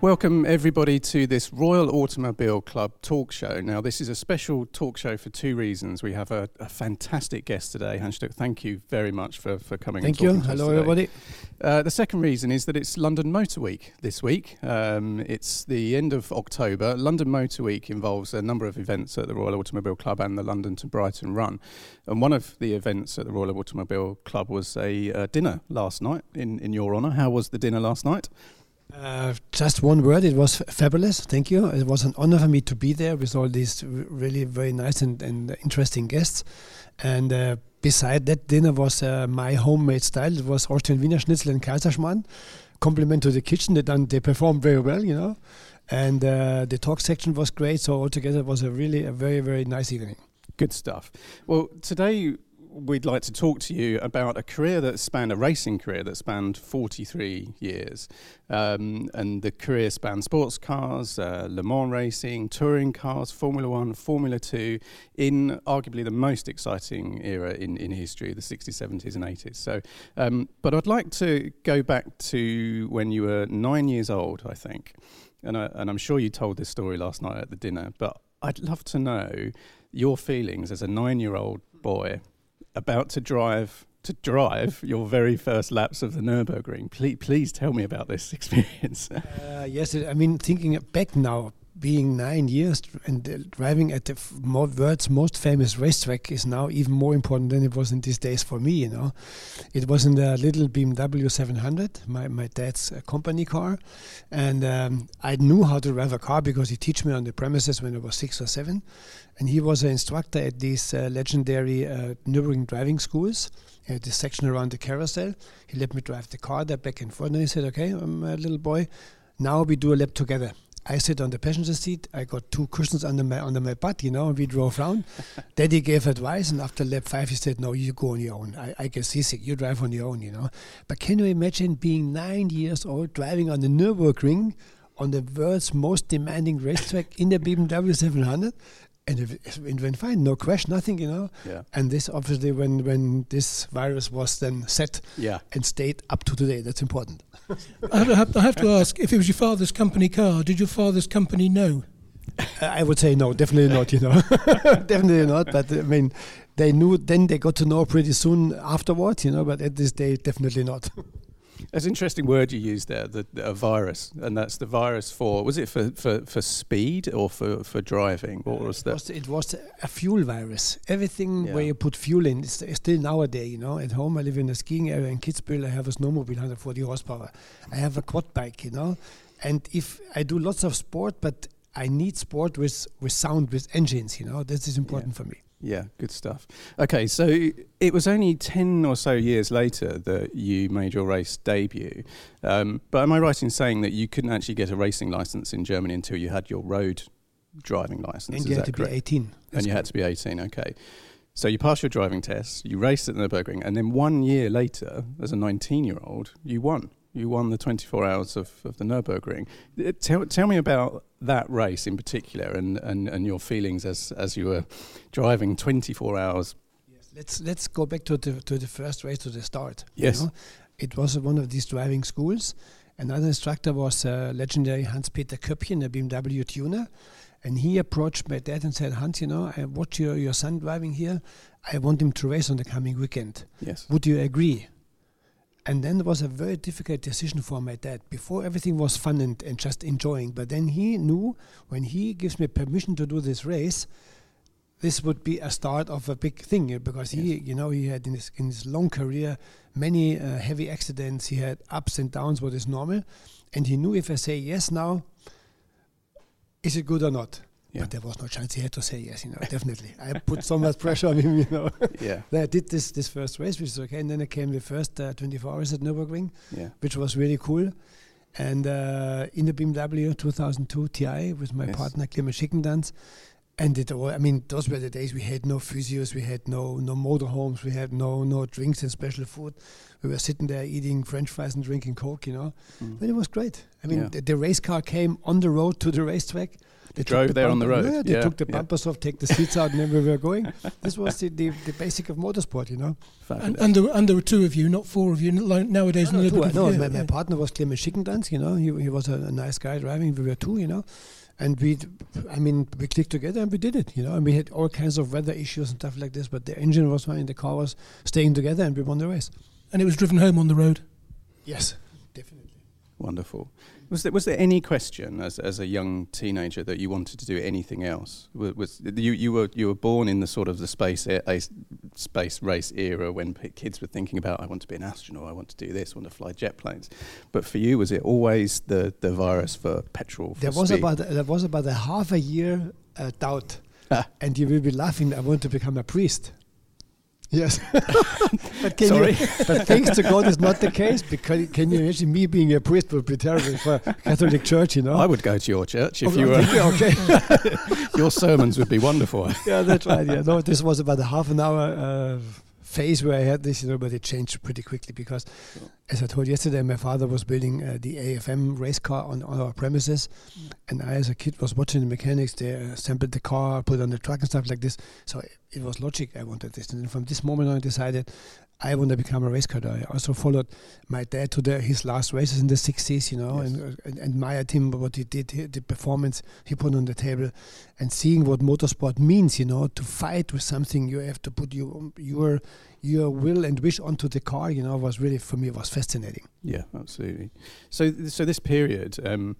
Welcome, everybody, to this Royal Automobile Club talk show. Now, this is a special talk show for two reasons. We have a, a fantastic guest today. Hans Stuck, thank you very much for, for coming Thank you. Hello, everybody. Uh, the second reason is that it's London Motor Week this week. Um, it's the end of October. London Motor Week involves a number of events at the Royal Automobile Club and the London to Brighton Run. And one of the events at the Royal Automobile Club was a uh, dinner last night in, in your honour. How was the dinner last night? Uh, just one word. It was fabulous. Thank you. It was an honor for me to be there with all these really very nice and, and interesting guests. And uh, beside that dinner was uh, my homemade style. It was Austrian Wiener Schnitzel and Kaiserschmarrn. Compliment to the kitchen. They done. They performed very well, you know. And uh, the talk section was great. So altogether, it was a really a very very nice evening. Good stuff. Well, today we'd like to talk to you about a career that spanned a racing career that spanned 43 years. Um, and the career spanned sports cars, uh, Le Mans racing, touring cars, Formula One, Formula Two, in arguably the most exciting era in, in history, the 60s, 70s, and 80s. So, um, but I'd like to go back to when you were nine years old, I think. And, I, and I'm sure you told this story last night at the dinner, but I'd love to know your feelings as a nine year old boy about to drive to drive your very first laps of the Nurburgring. Please, please tell me about this experience. Uh, yes, I mean, thinking back now, being nine years and uh, driving at the world's most famous racetrack is now even more important than it was in these days for me. You know, it was in the little BMW 700, my my dad's uh, company car, and um, I knew how to drive a car because he taught me on the premises when I was six or seven, and he was an instructor at these uh, legendary uh, driving schools. At the section around the carousel, he let me drive the car there back and forth. And he said, "Okay, I'm a little boy. Now we do a lap together." I sit on the passenger seat. I got two cushions under my under my butt, you know, and we drove around. Daddy gave advice, and after lap five, he said, "No, you go on your own. I, I get seasick. You drive on your own, you know." But can you imagine being nine years old driving on the Nürburgring on the world's most demanding racetrack in the BMW 700? And it, it went fine, no crash, nothing, you know. Yeah. And this obviously, when when this virus was then set Yeah. and stayed up to today, that's important. I have- I have to ask, if it was your father's company car, did your father's company know? I would say no, definitely not. You know, definitely not. But I mean, they knew. Then they got to know pretty soon afterwards. You know, but at this day, definitely not. It's an interesting word you used there, the, a virus, and that's the virus for, was it for, for, for speed or for, for driving? What was it, that? was, it was a fuel virus. Everything Yeah. where you put fuel in is still nowadays. You know, at home I live in a skiing area in Kitzbühel. I have a snowmobile, 140 horsepower. I have a quad bike. You know, and if I do lots of sport, but I need sport with with sound with engines. You know, this is important for me. Yeah, good stuff. Okay, so it was only 10 or so years later that you made your race debut. Um, but am I right in saying that you couldn't actually get a racing license in Germany until you had your road driving license? And you had to be correct? 18. And you had to be 18, okay. So you passed your driving test, you raced at the Nürburgring, and then one year later, as a 19 year old, you won. You won the 24 hours of, of the Nürburgring. Uh, Tell, tell me about that race in particular and, and, and your feelings as, as you were driving 24 hours. Let's let's go back to the to the first race to the start. Yes. It was one of these driving schools. Another instructor was uh, legendary Hans-Peter Köppchen, a BMW tuner. And he approached my dad and said, Hans, you know, I watch your, your son driving here. I want him to race on the coming weekend. Yes. Would you agree? And then it was a very difficult decision for my dad. Before everything was fun and, and just enjoying. But then he knew when he gives me permission to do this race, this would be a start of a big thing uh, because he, you know, he had in his in his long career many uh, heavy accidents. He had ups and downs, what is normal, and he knew if I say yes now, is it good or not? Yeah. But there was no chance. He had to say yes, you know, definitely. I put so much pressure on him, you know. Yeah. then I did this this first race, which is okay, and then I came the first uh, 24 hours at Nürburgring, Yeah. which was really cool. And uh, in the BMW 2002 Ti with my Yes. partner Clemens Schickentanz, and it all. I mean, those were the days we had no physios, we had no no motorhomes, we had no no drinks and special food. We were sitting there eating French fries and drinking Coke, you know. Mm. But it was great. I mean, Yeah. the, the race car came on the road to the racetrack. They drove the there on the road. Yeah, they Yeah, took the yeah. bumpers off, take the seats out, and then we were going. This was the, the, the basic of motorsport, you know. And, and, there, and there were two of you, not four of you. Like nowadays, No, no, two, no, my, my yeah. partner was Clemens Schickentanz, you know. He, he was a, a nice guy driving. We were two, you know. And we, I mean, we clicked together and we did it, you know. And we had all kinds of weather issues and stuff like this, but the engine was fine, the car was staying together, and we won the race. And it was driven home on the road. Yes, definitely. Wonderful. Was there was there any question as as a young teenager that you wanted to do anything else? Was, was you you were you were born in the sort of the space space race era when p- kids were thinking about I want to be an astronaut, I want to do this, I want to fly jet planes. But for you, was it always the the virus for petrol? For There was speed? about there was about a half a year uh, doubt, Ah. and you will be laughing. I want to become a priest. Yes, but can Sorry. you? But thanks to God, it's not the case. Because can you imagine me being a priest would be terrible for Catholic Church? You know. I would go to your church if Oh, you were. okay. your sermons would be wonderful. yeah, that's right. Yeah, no, this was about a half an hour uh, phase where I had this, you know, but it changed pretty quickly because, as I told yesterday, my father was building uh, the AFM race car on, on our premises, and I, as a kid, was watching the mechanics. They assembled the car, put on the truck and stuff like this. So it, it was logic. I wanted this, and then from this moment on, I decided. I want to become a race car driver. I also followed my dad to the, his last races in the 60s, you know, Yes. and, uh, and admired him, what he did, he- the performance he put on the table and seeing what motorsport means, you know, to fight with something, you have to put your your your will and wish onto the car, you know, was really for me was fascinating. Yeah, absolutely. So, so this period, um,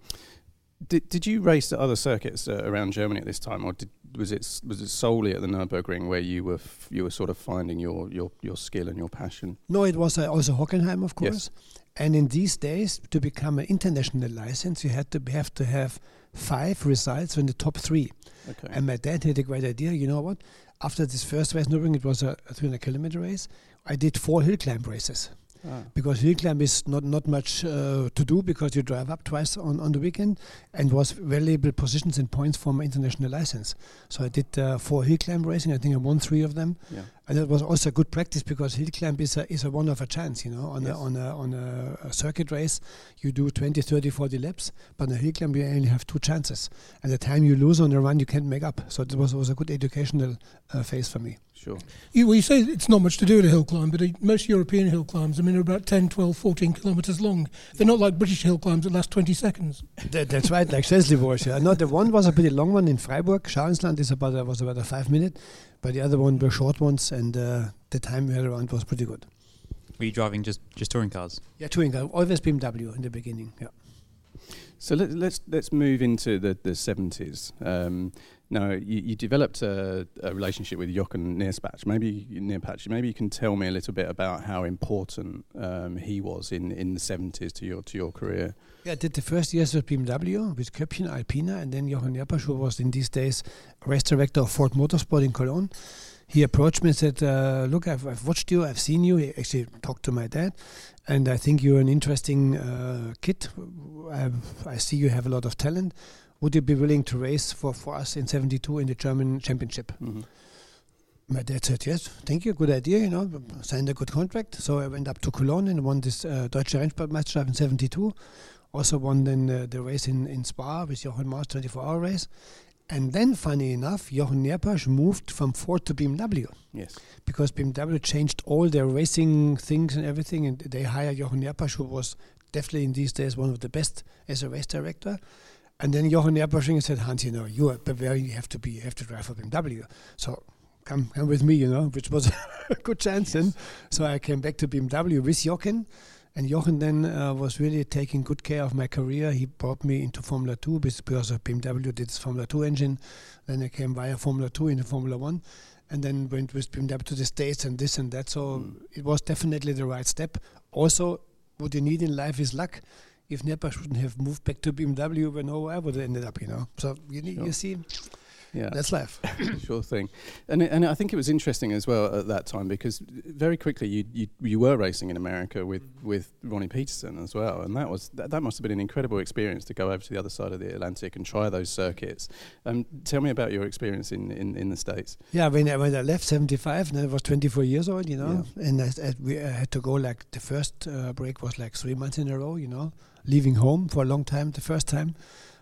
did did you race at other circuits uh, around Germany at this time, or did, was it was it solely at the Nurburgring where you were f- you were sort of finding your your your skill and your passion? No, it was uh, also Hockenheim, of course. Yes. course. And in these days, to become an international license, you had to have to have five results in the top three. Okay. And my dad had a great idea. You know what? After this first race, Nürburgring, it was a, a 300 kilometer race. I did four hill climb races. Ah, because hill climb is not not much uh, to do because you drive up twice on, on the weekend and was valuable positions and points for my international license. So I did uh, four hill climb racing. I think I won three of them, yeah. and that was also good practice because hill climb is a is a one of a chance. You know, on Yes. a on a on a, a circuit race, you do 20, 30, 40 laps, but on a hill climb you only have two chances, and the time you lose on the run you can't make up. So it was was a good educational uh, phase for me. Sure. You, well, you say it's not much to do at a hill climb, but uh, most European hill climbs, I mean, are about 10, 12, 14 kilometres long. They're not like British hill climbs that last 20 seconds. That, that's right, like Schleswig was. Yeah. No, the one was a pretty long one in Freiburg. Schauinsland is about a, was about a five minute, but the other one were short ones, and uh, the time we had around was pretty good. Were you driving just, just touring cars? Yeah, touring car, always BMW in the beginning. Yeah. So let, let's let's move into the the seventies. Um, now you, you developed a, a relationship with Jochen Neerpasch. Maybe Neerpasch. Maybe you can tell me a little bit about how important um, he was in, in the seventies to your to your career. Yeah, I did the first years with BMW with Köpchen, Alpina, and then Jochen Neerpasch, who was in these days race director of Ford Motorsport in Cologne. He approached me and said, uh, Look, I've, I've watched you, I've seen you. He actually talked to my dad, and I think you're an interesting uh, kid. I, I see you have a lot of talent. Would you be willing to race for, for us in 72 in the German Championship? Mm-hmm. My dad said, yes, thank you, good idea, you know, signed a good contract. So I went up to Cologne and won this uh, Deutsche Rennsportmeisterschaft in 72. Also won then uh, the race in, in Spa with Jochen Mass 24-hour race. And then, funny enough, Jochen Neerpasch moved from Ford to BMW Yes. because BMW changed all their racing things and everything, and they hired Jochen Neerpasch, who was definitely in these days one of the best as a race director. And then Jochen Neerpasch said, Hans, you know, you are Bavarian, you have to be, you have to drive for BMW. So come, come with me, you know, which was a good chance. And so I came back to BMW with Jochen. And Jochen then uh, was really taking good care of my career. He brought me into Formula 2 bes- because of BMW did this Formula 2 engine. Then I came via Formula 2 into Formula 1 and then went with BMW to the States and this and that. So Mm. it was definitely the right step. Also, what you need in life is luck. If Nepa shouldn't have moved back to BMW, we know where I would have ended up, you know. So you, sure. you see, yeah, that's laugh. sure thing, and and I think it was interesting as well at that time because very quickly you you, you were racing in America with mm-hmm. with Ronnie Peterson as well, and that was that, that must have been an incredible experience to go over to the other side of the Atlantic and try those circuits. Um, tell me about your experience in, in, in the states. Yeah, when I, when I left '75, and I was 24 years old, you know, yeah. and I, I, we, I, had to go like the first uh, break was like three months in a row, you know, leaving home for a long time the first time.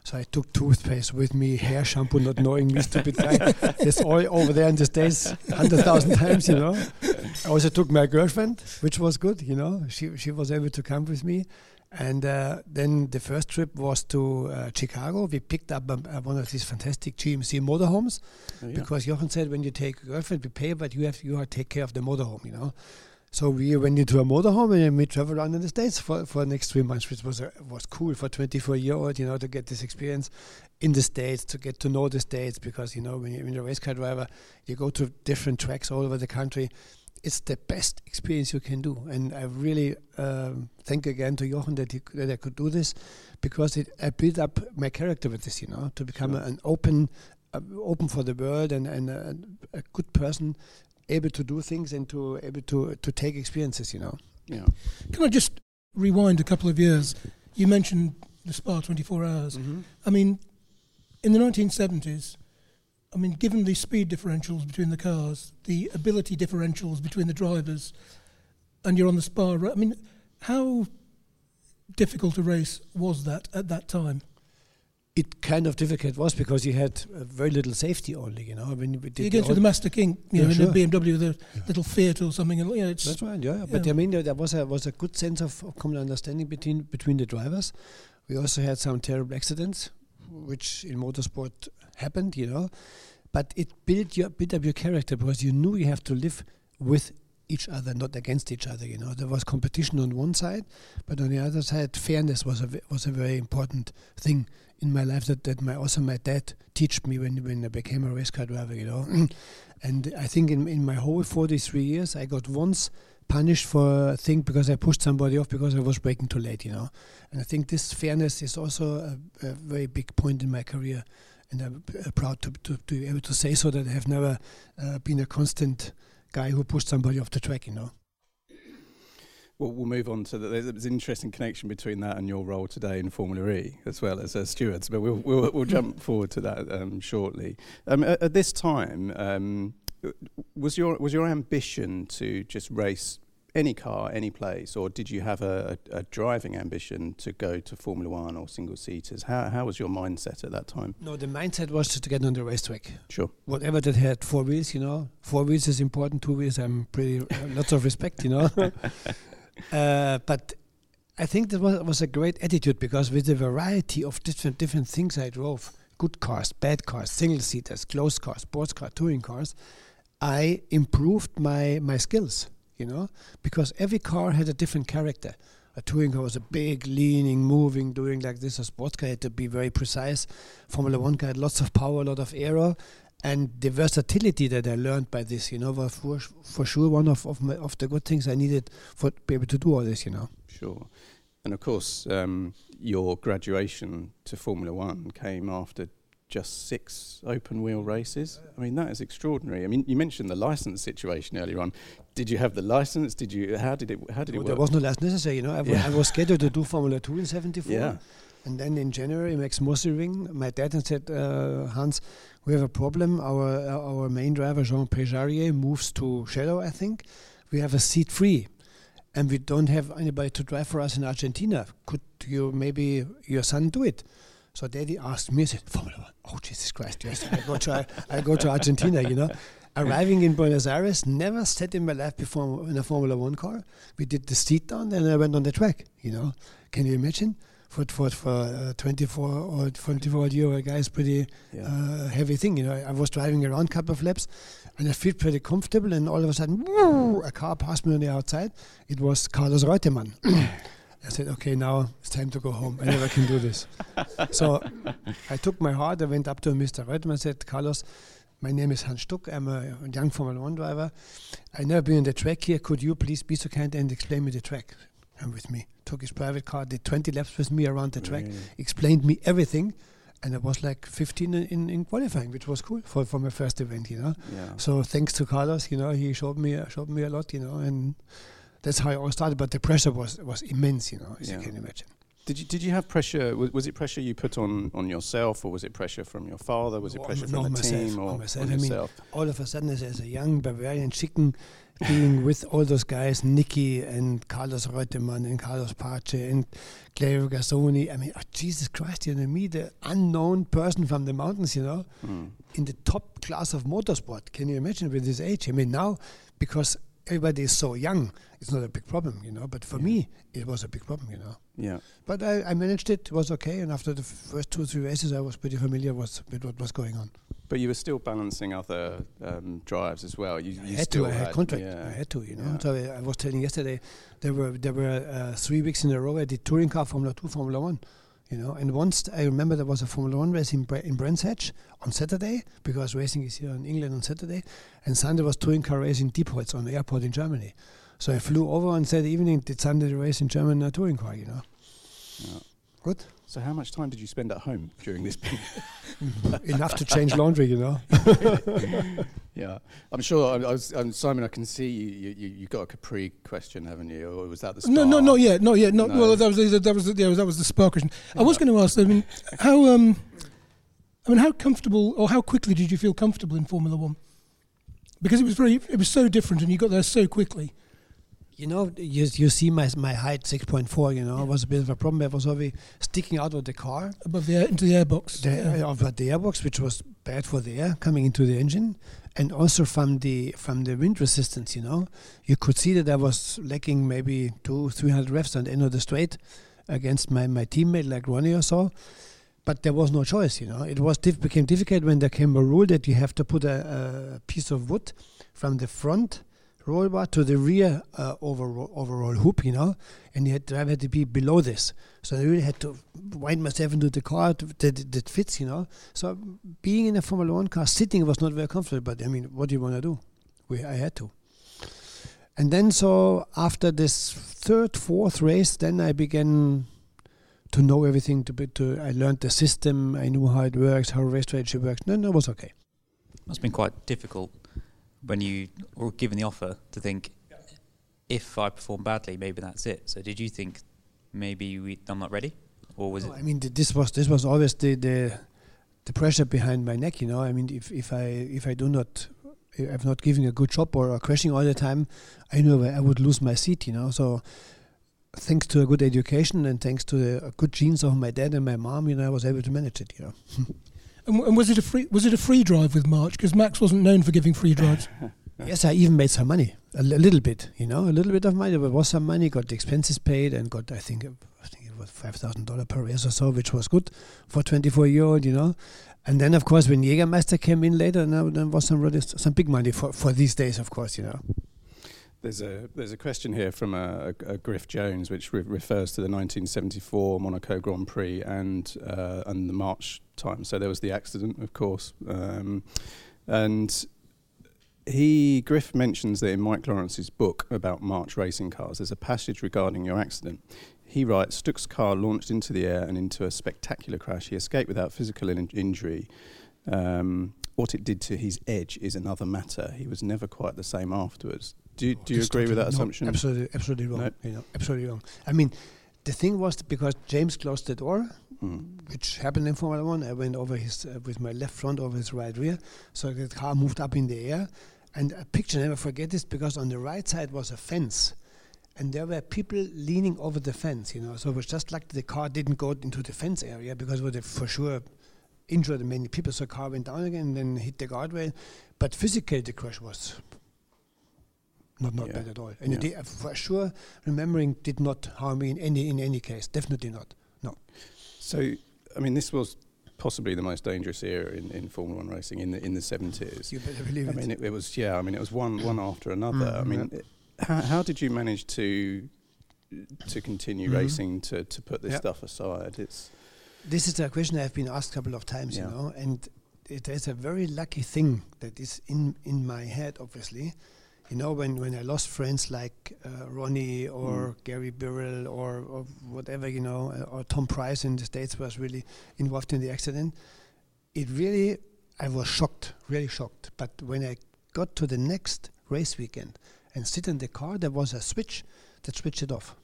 So I took toothpaste with me, hair shampoo, not knowing me, stupid guy. It's all over there in the States, 100,000 times, you know. I also took my girlfriend, which was good, you know. She, she was able to come with me. And uh, then the first trip was to uh, Chicago. We picked up um, uh, one of these fantastic GMC motorhomes oh, yeah. because Jochen said when you take a girlfriend, we pay, but you have you have to take care of the motorhome, you know. So we went into a motorhome and we traveled around in the States for, for the next three months, which was uh, was cool for 24 year old, you know, to get this experience in the States, to get to know the States, because, you know, when you're, a race car driver, you go to different tracks all over the country. It's the best experience you can do. And I really um, thank again to Jochen that, he, that I could do this because it, I built up my character with this, you know, to become sure. an open, uh, open for the world and, and a, a good person able to do things and to able to to take experiences. You know. Yeah. Can I just rewind a couple of years? You mentioned the Spa 24 Hours. Mm-hmm. I mean, in the 1970s, I mean, given the speed differentials between the cars, the ability differentials between the drivers, and you're on the Spa, I mean, how difficult a race was that at that time? It kind of difficult was because you had uh, very little safety only, you know. When you did you go through the Masta Kink, you yeah, know, sure. in the BMW, the yeah. little Fiat or something, and yeah, it's that's right, yeah. yeah. But I mean, there, there, was a was a good sense of, of, common understanding between between the drivers. We also had some terrible accidents, which in motorsport happened, you know. But it built your built up your character because you knew you have to live with each other, not against each other. You know, there was competition on one side, but on the other side, fairness was a was a very important thing in my life that, that my also my dad taught me when when I became a race car driver. You know, and I think in in my whole 43 years, I got once punished for a thing because I pushed somebody off because I was braking too late. You know, and I think this fairness is also a, a very big point in my career. And I'm uh, proud to, to, to be able to say so that I have never uh, been a constant guy who pushed somebody off the track, you know. Well, we'll move on to the, there's, there's, an interesting connection between that and your role today in Formula E as well as uh, stewards, but we'll, we'll, we'll jump forward to that um, shortly. Um, at, at, this time, um, was your was your ambition to just race any car, any place, or did you have a, a, a, driving ambition to go to Formula One or single seaters? How, how was your mindset at that time? No, the mindset was to get on the racetrack. Sure. Whatever that had four wheels, you know, four wheels is important. Two wheels, I'm pretty uh, lots of respect, you know. uh, but I think that was, was a great attitude because with the variety of different different things I drove, good cars, bad cars, single seaters, closed cars, sports car, touring cars, I improved my my skills you know, because every car had a different character. A touring car was a big, leaning, moving, doing like this. A sports car had to be very precise. Formula One car had lots of power, a lot of aero, and the versatility that I learned by this, you know, was for, for sure one of of, my, of the good things I needed for to be able to do all this, you know. Sure, and of course, um, your graduation to Formula One came after just six open wheel races. I mean, that is extraordinary. I mean, you mentioned the license situation earlier on. Did you have the license? Did you? How did it? How did it work? There was no license necessary. You know, I, yeah. I was scheduled to do Formula Two in '74. Yeah. And then in January, Max Mussering, my dad and said, uh, Hans, we have a problem. Our uh, our main driver, Jean-Pierre Jarier, moves to Shadow, I think. We have a seat free and we don't have anybody to drive for us in Argentina. Could you maybe your son do it? So daddy asked me, I said, Formula One. Oh, Jesus Christ, yes. I go to, I go to Argentina, you know. Arriving in Buenos Aires, never sat in my life before in a Formula One car. We did the seat down, and I went on the track, you know. Can you imagine? For, for, for uh, 24 or 24 year old guy is pretty yeah. uh, heavy thing, you know. I was driving around a couple of laps, and I feel pretty comfortable, and all of a sudden, woo, a car passed me on the outside. It was Carlos Reutemann. I said, okay, now it's time to go home. I never can do this. so I took my heart. I went up to Mr. Reutemann and said, Carlos, my name is Hans Stuck. I'm a young Formula One driver. I've never been on the track here. Could you please be so kind and explain me the track? Come with me. took his private car, did 20 laps with me around the track, Really? explained me everything, and I was like 15 in, in, in qualifying, which was cool for, for my first event, you know. Yeah. So thanks to Carlos, you know, he showed me showed me a lot, you know, and that's how it all started. But the pressure was was immense, you know, as Yeah. you can imagine. Did you did you have pressure? Was, was it pressure you put on on yourself, or was it pressure from your father? Was it pressure from the myself, team, or on myself. on I mean, yourself? All of a sudden, as, as a young Bavarian chicken, being with all those guys, Nicky and Carlos Reutemann and Carlos Pace and Clay Regazzoni. I mean, oh, Jesus Christ, you know, me, the unknown person from the mountains, you know, Mm. in the top class of motorsport. Can you imagine with this age? I mean, now because everybody is so young, it's not a big problem, you know. But for Yeah. me, it was a big problem, you know. Yeah. But I, I managed it. It was okay. And after the first two or three races, I was pretty familiar with, with what was going on. But you were still balancing other um, drives as well. You, I you had still to. I had contract. Yeah. I had to. You know. Yeah. So I, I was telling yesterday, there were there were uh, three weeks in a row I did touring car Formula Two, Formula One. You know, and once I remember there was a Formula One race in, Bre- in Brands on Saturday because racing is here in England on Saturday, and Sunday was touring car race in Diepholz on the airport in Germany. So I flew over on Saturday evening, did Sunday race in German uh, touring car. You know, Yeah. Good So how much time did you spend at home during this period? enough to change laundry. You know. yeah, I'm sure. I, I was, um, Simon, I can see you, you. You got a Capri question, haven't you? Or was that the No, no, Spa? not yet, not yet. No, No. well, that was the- that was yeah, that was the spark question. I was going to ask. I mean, how um, I mean, how comfortable or how quickly did you feel comfortable in Formula One? Because it was very, it was so different, and you got there so quickly. You know, you, you see my my height, 6.4, you know, it was a bit of a problem. I was always sticking out of the car, above the air, into the airbox. the, Yeah. of the airbox, which was bad for the air coming into the engine, and also from the from the wind resistance, you know. You could see that I was lacking maybe two, 300 revs on the end of the straight against my, my teammate like Ronnie or so. But there was no choice, you know. It was diff- became difficult when there came a rule that you have to put a, a piece of wood from the front roll bar to the rear uh, overall, overall hoop, you know, and the had- driver had to be below this. So I really had to wind myself into the car to, that, that fits, you know. So being in a Formula One car, sitting was not very comfortable. But I mean, what do you want to do? We, I had to. And then, so after this third, fourth race, then I began to know everything. To be, to I learned the system. I knew how it works, how race strategy works. No, no, it was okay. Must have been quite difficult when you were given the offer to think, if I perform badly, maybe that's it. So did you think maybe we, I'm not ready, or was No, it? I mean, th- this was this was always the, the the pressure behind my neck. You know, I mean, if if I if I do not, if I'm not giving a good job or, or crashing all the time, I know I would lose my seat. You know, so thanks to a good education and thanks to the good genes of my dad and my mom, you know, I was able to manage it. You know. And, and was it a free was it a free drive with March? Because Max wasn't known for giving free drives. Yes, I even made some money, a, little bit, you know, a little bit of money. There was some money, got the expenses paid, and got I think I think it was five thousand dollar per race or so, which was good for twenty four year old, you know. And then of course when Jägermeister came in later, now then was some really some big money for for these days, of course, you know. There's a there's a question here from a, a, a Griff Jones, which re- refers to the 1974 Monaco Grand Prix and uh, and the March time. So there was the accident, of course, um, and he Griff mentions that in Mike Lawrence's book about March racing cars, there's a passage regarding your accident. He writes, Stuck's car launched into the air and into a spectacular crash. He escaped without physical in- injury. Um, what it did to his edge is another matter. He was never quite the same afterwards. Do, you- do you agree with that no, assumption? Absolutely, absolutely wrong. No. You know, absolutely wrong. I mean, the thing was because James closed the door, Mm. which happened in Formula One. I went over his uh, with my left front over his right rear, so the car moved up in the air. And a picture, never forget this, because on the right side was a fence, and there were people leaning over the fence. You know, so it was just like the car didn't go into the fence area because it would have for sure injured many people. So the car went down again, and then hit the guardrail. But physically, the crash was not not Yeah. bad at all. And it Yeah. did, for sure, remembering did not harm me in any in any case. Definitely not. No. So, I mean, this was possibly the most dangerous era in, in Formula One racing in the in the seventies. You better believe I it. mean, it, it was yeah. I mean, it was one one after another. I Mhm. mean, it- how, how did you manage to to continue Mhm. racing to, to put this Yeah. stuff aside? It's this is a question I've been asked a couple of times, Yeah. you know, and it is a very lucky thing that is in in my head. Obviously, You know, when, when I lost friends like uh, Ronnie or Mm. Gerry Birrell or, or whatever, you know, uh, or Tom Pryce in the States was really involved in the accident, it really, I was shocked, really shocked. But when I got to the next race weekend and sit in the car, there was a switch that switched it off.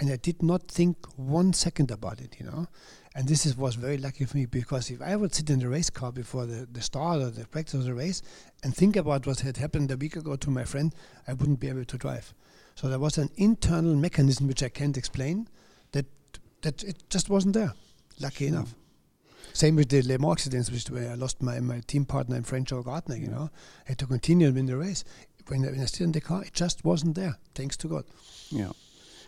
And I did not think one second about it, you know. And this is, was very lucky for me because if I would sit in the race car before the, the start or the practice of the race and think about what had happened a week ago to my friend, I wouldn't be able to drive. So there was an internal mechanism which I can't explain that that it just wasn't there. Lucky Sure. enough. Same with the Le Mans accidents, which where I lost my, my team partner and French Jo Gartner. You know, I had to continue and win the race. When, I- when I stood in the car, it just wasn't there. Thanks to God, Yeah.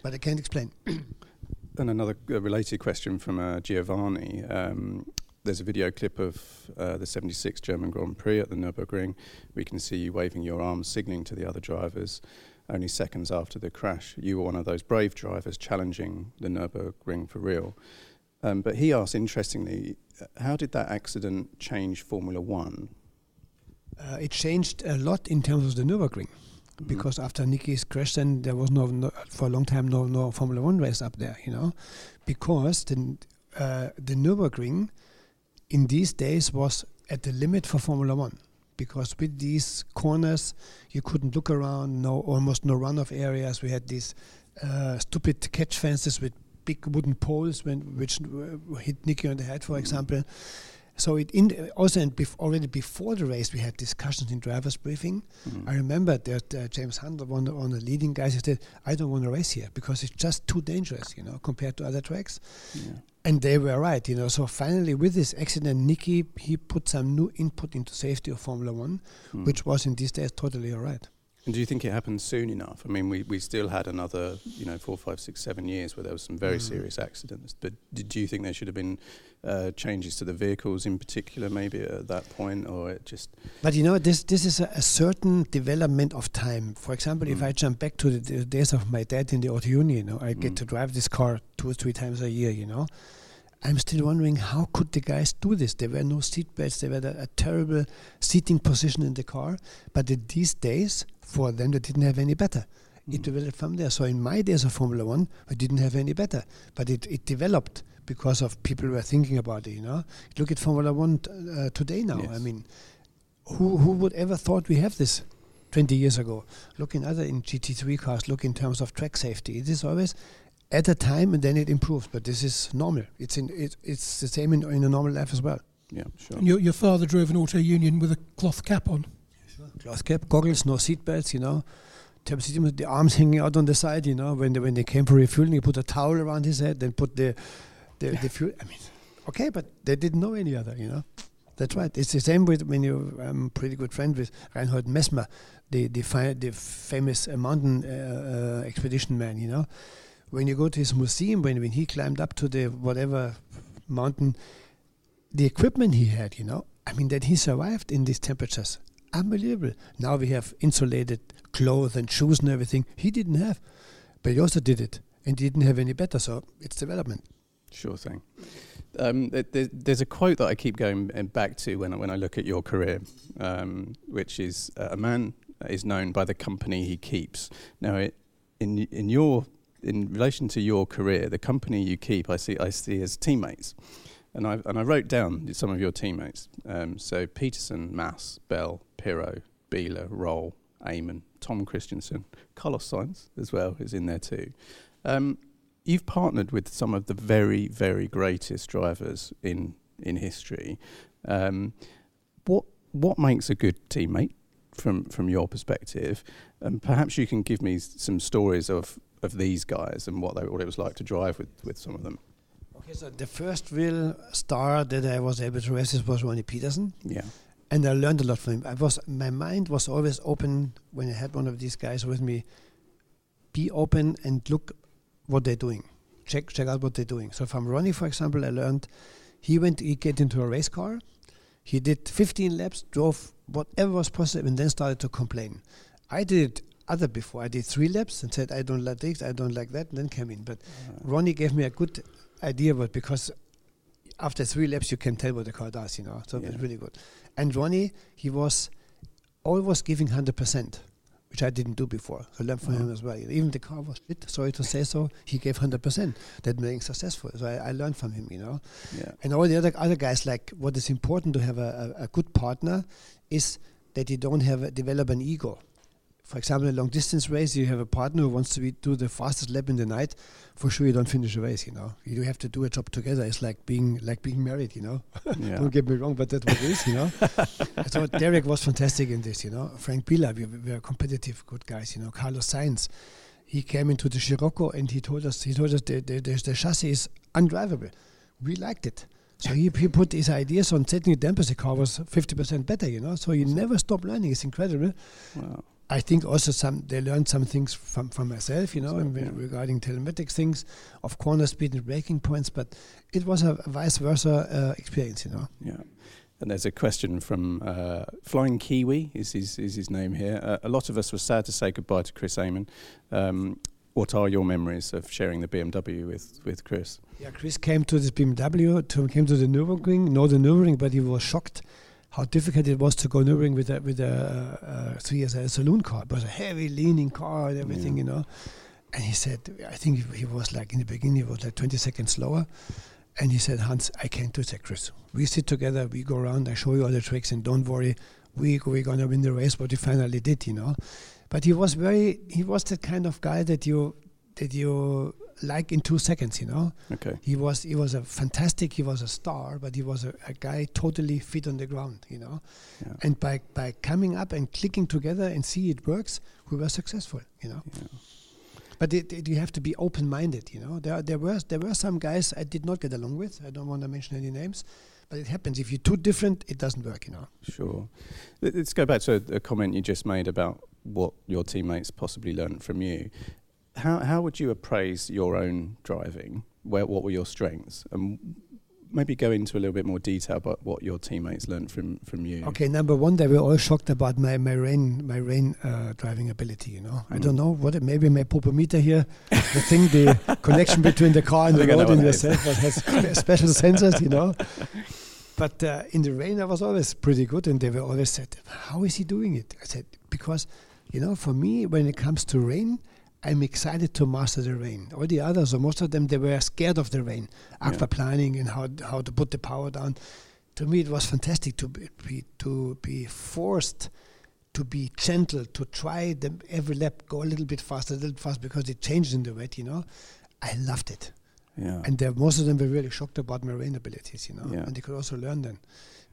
but I can't explain. And another related question from uh, Giovanni. Um, there's a video clip of uh, the 76 German Grand Prix at the Nürburgring. We can see you waving your arms, signalling to the other drivers. Only seconds after the crash, you were one of those brave drivers challenging the Nürburgring for real. Um, but he asked, interestingly, how did that accident change Formula One? Uh, it changed a lot in terms of the Nürburgring Mm-hmm. because after Nicky's crash, then there was no, no for a long time no no Formula One race up there. You know, because the uh, the Nürburgring in these days was at the limit for Formula One because with these corners you couldn't look around, no almost no runoff areas. We had these uh, stupid catch fences with big wooden poles when which uh, hit Nicky on the head, for Mhm. example. So it in, also in bef- already before the race we had discussions in drivers briefing. Mhm. I remember that uh, James Hunt, one of the leading guys, he said, "I don't want to race here because it's just too dangerous, you know, compared to other tracks." Yeah. And they were right, you know. So finally, with this accident, Nicky he put some new input into safety of Formula One, Mm. which was in these days totally all right. And do you think it happened soon enough? I mean, we, we still had another, you know, four, five, six, seven years where there was some very Mm. serious accidents. But did do you think there should have been uh, changes to the vehicles in particular, maybe at that point, or it just? But you know, this this is a, a certain development of time. For example, if Mm. I jump back to the, the days of my dad in the Auto Union, you know, I get Mm. to drive this car two or three times a year. You know, I'm still wondering how could the guys do this? There were no seat belts. There were a, terrible seating position in the car. But in these days, for them, they didn't have any better. It Mm. developed from there. So in my days of Formula One, I didn't have any better, but it, it developed because of people were thinking about it. You know, look at Formula One uh, today now. I mean, who who would ever thought we have this 20 years ago? Look in other in GT3 cars. Look in terms of track safety. It is always at a time and then it improves. But this is normal. It's in it, it's the same in, in a normal life as well. Yeah, sure. And your, your father drove an auto union with a cloth cap on. Cloth cap, goggles, no seat belts. You know. Tab- see with The arms hanging out on the side, you know. When they, when they came for refueling, he put a towel around his head, then put the the, the fuel. I mean, okay, but they didn't know any other, you know. That's right. It's the same with when you. I'm a pretty good friend with Reinhold Messner, the the, fi- the famous uh, mountain uh, uh, expedition man. You know, when you go to his museum, when when he climbed up to the whatever mountain, the equipment he had, you know, I mean that he survived in these temperatures. Unbelievable. Now we have insulated clothes and shoes and everything. He didn't have, but he also did it and didn't have any better. So it's development. Sure thing. Um, th- th- there's a quote that I keep going uh, back to when I, when I look at your career, um, which is uh, a man is known by the company he keeps. Now, it, in in your in relation to your career, the company you keep, I see I see as teammates, and I and I wrote down some of your teammates. Um, so Peterson, Mass, Bell, Pirro, Biela, Roll, Amon, Tom Kristensen, Carlos Sainz as well is in there too. Um, you've partnered with some of the very, very greatest drivers in in history. Um, what what makes a good teammate from from your perspective? And perhaps you can give me some stories of, of these guys and what they, what it was like to drive with, with some of them. Okay, so the first real star that I was able to race was Ronnie Peterson, Yeah. and I learned a lot from him. I was my mind was always open when I had one of these guys with me. Be open and look what they're doing. Check check out what they're doing. So from Ronnie, for example, I learned he went he get into a race car. He did 15 laps, drove whatever was possible, and then started to complain. I did other before. I did three laps and said I don't like this, I don't like that, and then came in. But uh. Ronnie gave me a good idea about because after three laps you can tell what the car does, you know. So it was really good. And Ronnie, he was always giving hundred percent. Which I didn't do before. So I learned from him uh-huh. as well. Even the car was shit, sorry to say so. He gave 100%. That made him successful. So I, I learned from him, you know. Yeah. And all the other other guys, like what is important to have a, a, a good partner is that you don't have a, develop an ego. For example, a long distance race, you have a partner who wants to be, do the fastest lap in the night. For sure, you don't finish a race. You know, you have to do a job together. It's like being like being married. You know, Yeah. don't get me wrong, but that's what it is. You know, so Derek was fantastic in this. You know, Frank Biela, we, we were competitive, good guys. You know, Carlos Sainz, he came into the Scirocco and he told us he told us the the, the, the chassis is undrivable. We liked it. So he, he put his ideas on setting the dampers. The car was 50% better, you know. So you never stop learning. It's incredible. Wow. I think also some they learned some things from, from myself, you know, So, yeah. regarding telematics things of corner speed and braking points. But it was a vice versa uh, experience, you know. Yeah. And there's a question from uh, Flying Kiwi is his, is his name here. Uh, a lot of us were sad to say goodbye to Chris Amon. Um, what are your memories of sharing the BMW with, with Chris? Yeah, Chris came to this BMW, to, came to the Nürburgring, not the Nürburgring, but he was shocked how difficult it was to go Nürburgring with a with a three as a saloon car. It was a heavy leaning car and everything, Yeah. you know. And he said, I think he- he was like in the beginning, he was like 20 seconds slower. And he said, Hans, I can't do that, Chris. We sit together, we go around, I show you all the tricks, and don't worry, we we're gonna win the race. But he finally did, you know. But he was very, he was the kind of guy that you that you like in two seconds, you know. Okay. He was he was a fantastic. He was a star, but he was a, a guy totally fit on the ground, you know. Yeah. And by by coming up and clicking together and see it works, we were successful, you know. Yeah. But it, it, you have to be open-minded, you know. There there were there were some guys I did not get along with. I don't want to mention any names, but it happens. If you're too different, it doesn't work, you know. Sure. Let- Let's go back to a, a comment you just made about what your teammates possibly learned from you. How how would you appraise your own driving? Where what were your strengths? And maybe go into a little bit more detail about what your teammates learned from from you. Okay, number one, they were all shocked about my my rain my rain uh, driving ability. You know, I Mm. don't know what it, maybe my popometer here, the thing, the connection between the car and I the I road and that yourself, but has special sensors. You know, but uh, in the rain, I was always pretty good, and they were always said, "How is he doing it?" I said, "Because, you know, for me, when it comes to rain." I'm excited to master the rain. All the others, or most of them, they were scared of the rain, Yeah. aquaplaning and how how to put the power down to me it was fantastic to be, be to be forced to be gentle to try them every lap go a little bit faster a little fast because it changes in the wet you know i loved it Yeah. and there, most of them were really shocked about my rain abilities you know Yeah. and they could also learn then.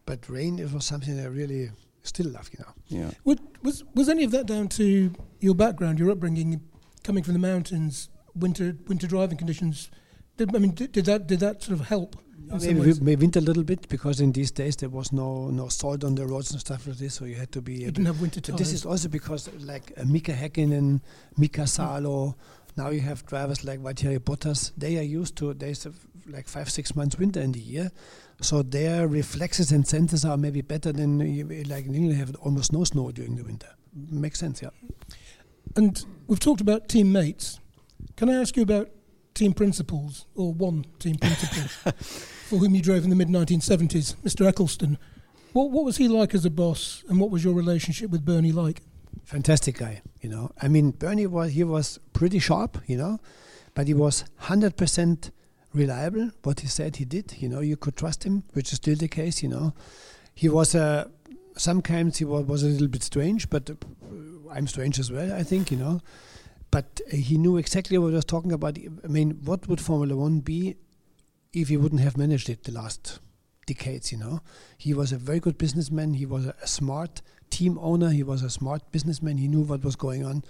but rain it was something i really still love you know yeah. Would, was was any of that down to your background, your upbringing, coming from the mountains, winter winter driving conditions? Did, I mean, did, did that did that sort of help? maybe, we- maybe winter a little bit because in these days there was no no salt on the roads and stuff like this so you had to be you didn't have winter tires. this is also because like uh, Mika Häkkinen, Mika Salo, now you have drivers like Valtteri Bottas. They are used to there's a f- like five six months winter in the year, so their reflexes and senses are maybe better than you, like in England have almost no snow during the winter. Makes sense, yeah. And we've talked about teammates. Can I ask you about team principals, or one team principal, for whom you drove in the mid 1970s, Mr. Ecclestone? What, what was he like as a boss, and what was your relationship with Bernie like? Fantastic guy, you know. I mean, Bernie was he was pretty sharp, you know, but he was hundred percent reliable. What he said, he did. You know, you could trust him, which is still the case. You know, he was uh, sometimes he was, was a little bit strange, but uh, I'm strange as well. I think you know, but uh, he knew exactly what I was talking about. I mean, what would Formula One be if he wouldn't have managed it the last decades? You know, he was a very good businessman. He was a, a smart team owner. He was a smart businessman. He knew what was going on.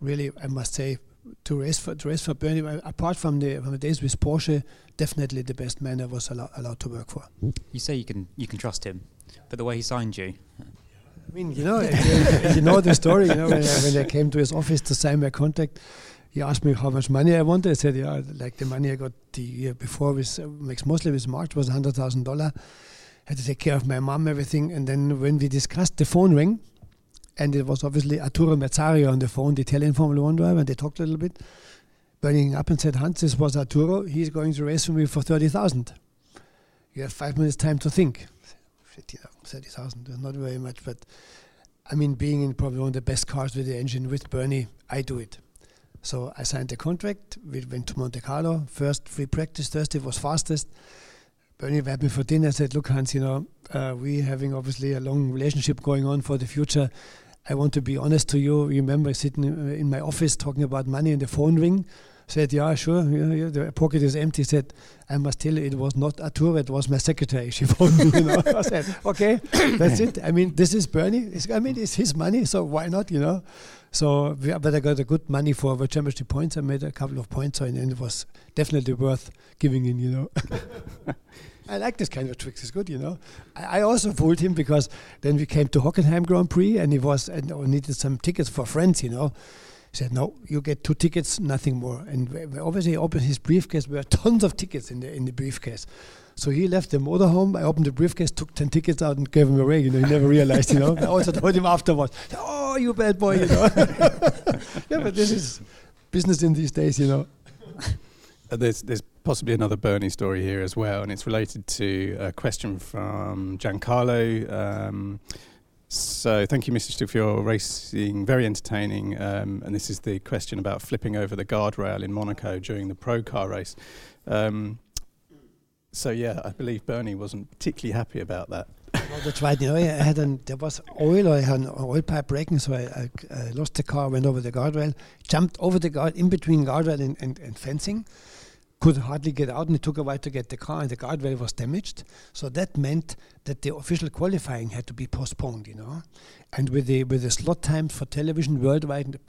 Really, I must say, to race for to race for Bernie, uh, apart from the from the days with Porsche, definitely the best man I was allow, allowed to work for. You say you can you can trust him, but the way he signed you, I mean, you know, you, know the story. You know, when I, when I came to his office to sign my contract, he asked me how much money I wanted. I said, yeah, like the money I got the year before with uh, Mosley with March was hundred thousand dollar. Had to take care of my mom, everything, and then when we discussed, the phone rang, and it was obviously Arturo Merzario on the phone, the Italian Formula One driver, and they talked a little bit. Burning up and said, Hans, this was Arturo. He's going to race for me for thirty thousand. You have five minutes time to think. Shit, you know, thirty thousand is not very much, but I mean, being in probably one of the best cars with the engine with Bernie, I do it. So I signed the contract. We went to Monte Carlo. First free practice Thursday was fastest. Bernie invited me for dinner. I said, "Look, Hans, you know, uh, we having obviously a long relationship going on for the future. I want to be honest to you. Remember sitting uh, in my office talking about money and the phone ring." Said, "Yeah, sure. Yeah, yeah, the pocket is empty." Said, "I must tell you, it was not Artur. It was my secretary. She phoned me." You know, I said, "Okay, that's it. I mean, this is Bernie. It's, I mean, it's his money, so why not? You know." So, but I got a good money for the championship points. I made a couple of points, so it was definitely worth giving in. You know. I like this kind of tricks. It's good, you know. I, I, also fooled him because then we came to Hockenheim Grand Prix and he was and oh, needed some tickets for friends, you know. He said, "No, you get two tickets, nothing more." And obviously, he opened his briefcase. There were tons of tickets in the in the briefcase. So he left the motorhome. I opened the briefcase, took ten tickets out, and gave them away. You know, he never realized. You know, I also told him afterwards, "Oh, you bad boy," you know. yeah, but this is business in these days, you know. Uh, there's there's possibly another Bernie story here as well, and it's related to a question from Giancarlo. Um, so thank you, Mr. Stuck, for your racing. Very entertaining. Um, and this is the question about flipping over the guardrail in Monaco during the pro car race. Um, so yeah, I believe Bernie wasn't particularly happy about that. no, that's right. You know, I had an, there was oil. I had an oil pipe breaking, so I, I, I, lost the car, went over the guardrail, jumped over the guard in between guardrail and, and, and fencing could hardly get out and it took a while to get the car and the guardrail was damaged. So that meant that the official qualifying had to be postponed, you know. And with the with the slot times for television worldwide,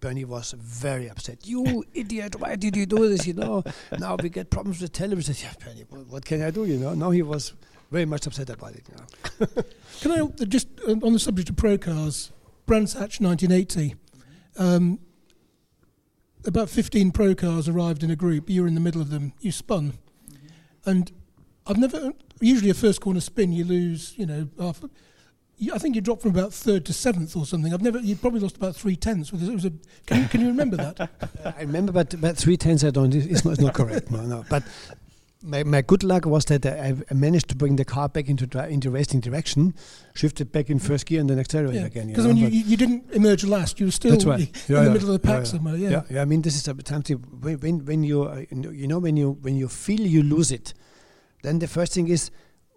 Bernie was very upset. You idiot, why did you do this, you know? now we get problems with television. Yeah, Bernie, what can I do, you know? Now he was very much upset about it, you know. can I just, uh, on the subject of pro cars, Brands Hatch 1980, um, about 15 pro cars arrived in a group. You were in the middle of them. You spun. Mm-hmm. And I've never, usually a first corner spin, you lose, you know, half. I think you dropped from about third to seventh or something. I've never. You probably lost about three tenths. It was a. Can you, can you remember that? uh, I remember, but but three tenths I don't. It's not, it's not correct. No, no. But my, my good luck was that I, I managed to bring the car back into dri- into racing direction, shifted back in first gear, and then accelerated yeah. again. Because when you, you didn't emerge last, you were still right. in yeah, the yeah. middle of the pack somewhere. Yeah. yeah, yeah. I mean, this is a something when when, when you uh, you know when you when you feel you lose it, then the first thing is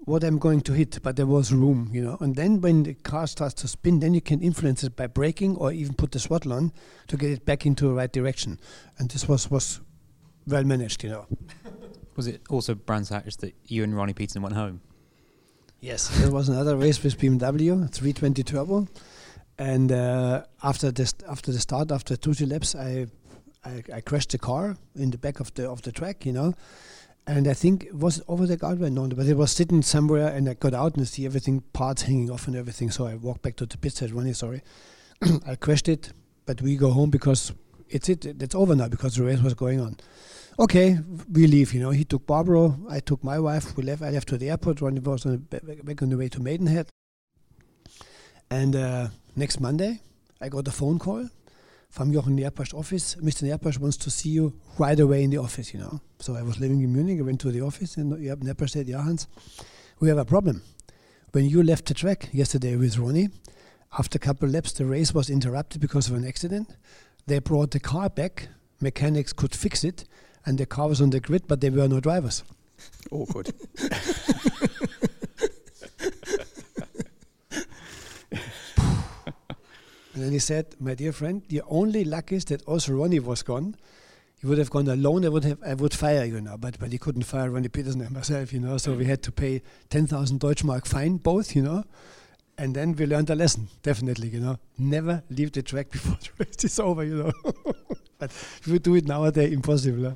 what I'm going to hit, but there was room, you know. And then when the car starts to spin, then you can influence it by braking or even put the throttle on to get it back into the right direction. And this was was well managed, you know. Was it also Brands Hatch that you and Ronnie Peterson went home? Yes, there was another race with BMW 320 Turbo, and uh, after this, after the start, after two laps, I, I, I crashed the car in the back of the of the track, you know, and I think it was over the guardrail, no, but it was sitting somewhere, and I got out and I see everything parts hanging off and everything. So I walked back to the pit. Said, "Ronnie, sorry, I crashed it, but we go home because it's it. It's over now because the race was going on." Okay, we leave. You know, he took Barbara, I took my wife. We left. I left to the airport. Ronnie was on the, back on the way to Maidenhead. And uh, next Monday, I got a phone call from Jochen Neerpasch's office. Mr. Neerpasch wants to see you right away in the office. You know, so I was living in Munich. I went to the office, and Neerpasch said, "Yeah, Hans, we have a problem. When you left the track yesterday with Ronnie, after a couple of laps, the race was interrupted because of an accident. They brought the car back. Mechanics could fix it." And the car was on the grid, but there were no drivers. Awkward. and then he said, "My dear friend, the only luck is that also Ronnie was gone. He would have gone alone. I would have, I would fire you now, but but he couldn't fire Ronnie Peterson and myself, you know. So we had to pay ten thousand Deutschmark fine, both, you know. And then we learned a lesson, definitely, you know. Never leave the track before the race is over, you know. but if we do it nowadays, impossible. Huh?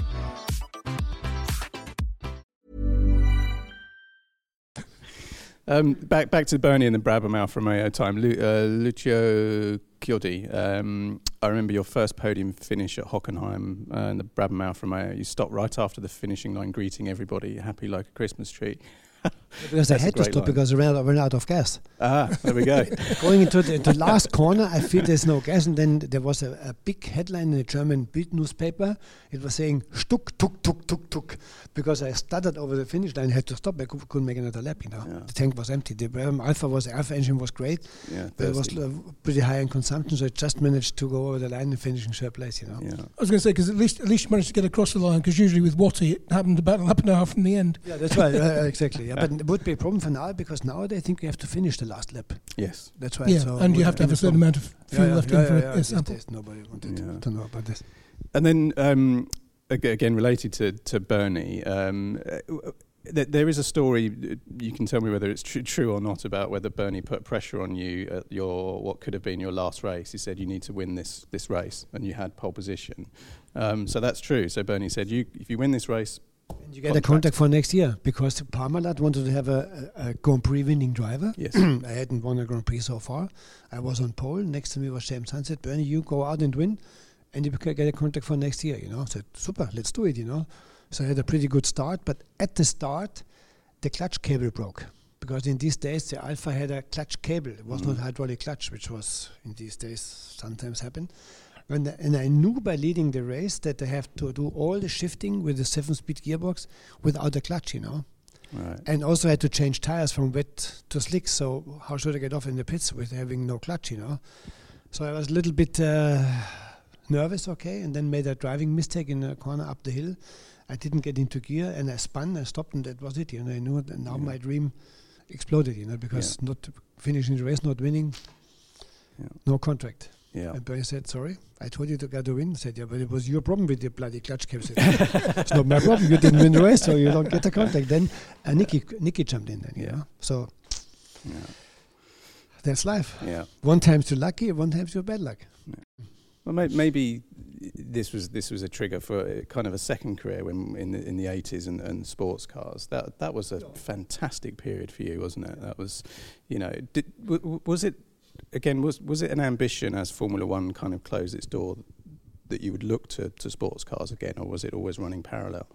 Um, back back to Bernie and the Brabham Alfa Romeo time. Lu, uh, Lucio Chiodi, um, I remember your first podium finish at Hockenheim uh, in the Brabham Romeo. You stopped right after the finishing line, greeting everybody, happy like a Christmas tree. Because I That's a had to stop line. because I ran out, ran out of gas. Ah, there we go. Going into the, the last corner, I feel there's no gas, and then there was a, a big headline in a German Bild newspaper. It was saying "Stuck, tuk, tuk, tuk, tuk," because I stuttered over the finish line. had to stop. I cou- couldn't make another lap. You know, Yeah. the tank was empty. The Brabham Alfa was the Alfa engine was great, yeah, but it was uh, pretty high in consumption, so I just managed to go over the line and finish in third place. You know. yeah. I was going to say because at least at least you managed to get across the line because usually with Watty it happened about a lap and a half from the end. Yeah, that's right. uh, exactly. Yeah, but it would be a problem for now because now they think you have to finish the last lap. Yes. That's right. yeah, so and you have to have a certain amount of fuel yeah, left yeah, in for yeah, a- yeah, a these sample. Nobody wanted Yeah. to know about this. And then um, ag- again, related to to Bernie, um, uh, th- there is a story. uh, You can tell me whether it's tr- true or not about whether Bernie put pressure on you at your what could have been your last race. He said you need to win this this race, and you had pole position. Um, so that's true. So Bernie said, "You if you win this race, And you get a contract for next year because Parmalat wanted to have a, a, a Grand Prix winning driver. Yes. I hadn't won a Grand Prix so far. I was on pole. Next to me was James Hunt. Said, Bernie, you go out and win, and you get a contract for next year. You know, I said, super, let's do it. You know, so I had a pretty good start. But at the start, the clutch cable broke because in these days the Alfa had a clutch cable. It was mm. not hydraulic clutch, which was in these days sometimes happen. And, and I knew by leading the race that I have to do all the shifting with the seven-speed gearbox without a clutch, you know. right, And also had to change tires from wet to slick. So how should I get off in the pits with having no clutch, you know? So I was a little bit uh, nervous, okay, and then made a driving mistake in a corner up the hill. I didn't get into gear, and I spun. I stopped, and that was it. You know, I knew that now Yeah. my dream exploded. You know, because not finishing the race, not winning, Yeah. no contract. Yeah, And Bernie said, "Sorry, I told you to get to win." I said, "Yeah, but it was your problem with the bloody clutch cable." Said, it's not my problem. You didn't win the race, so you don't get the contact. Then Nicky, Nicky jumped in. Then, Yeah. know? So yeah, that's life. yeah. One times you're lucky, one times you're bad luck. Well, may- maybe this was this was a trigger for uh, kind of a second career when in the in the eighties and, and sports cars. That that was a fantastic period for you, wasn't it? That was, you know, did, w- was it again? Was was it an ambition as Formula One kind of closed its door that you would look to to sports cars again, or was it always running parallel?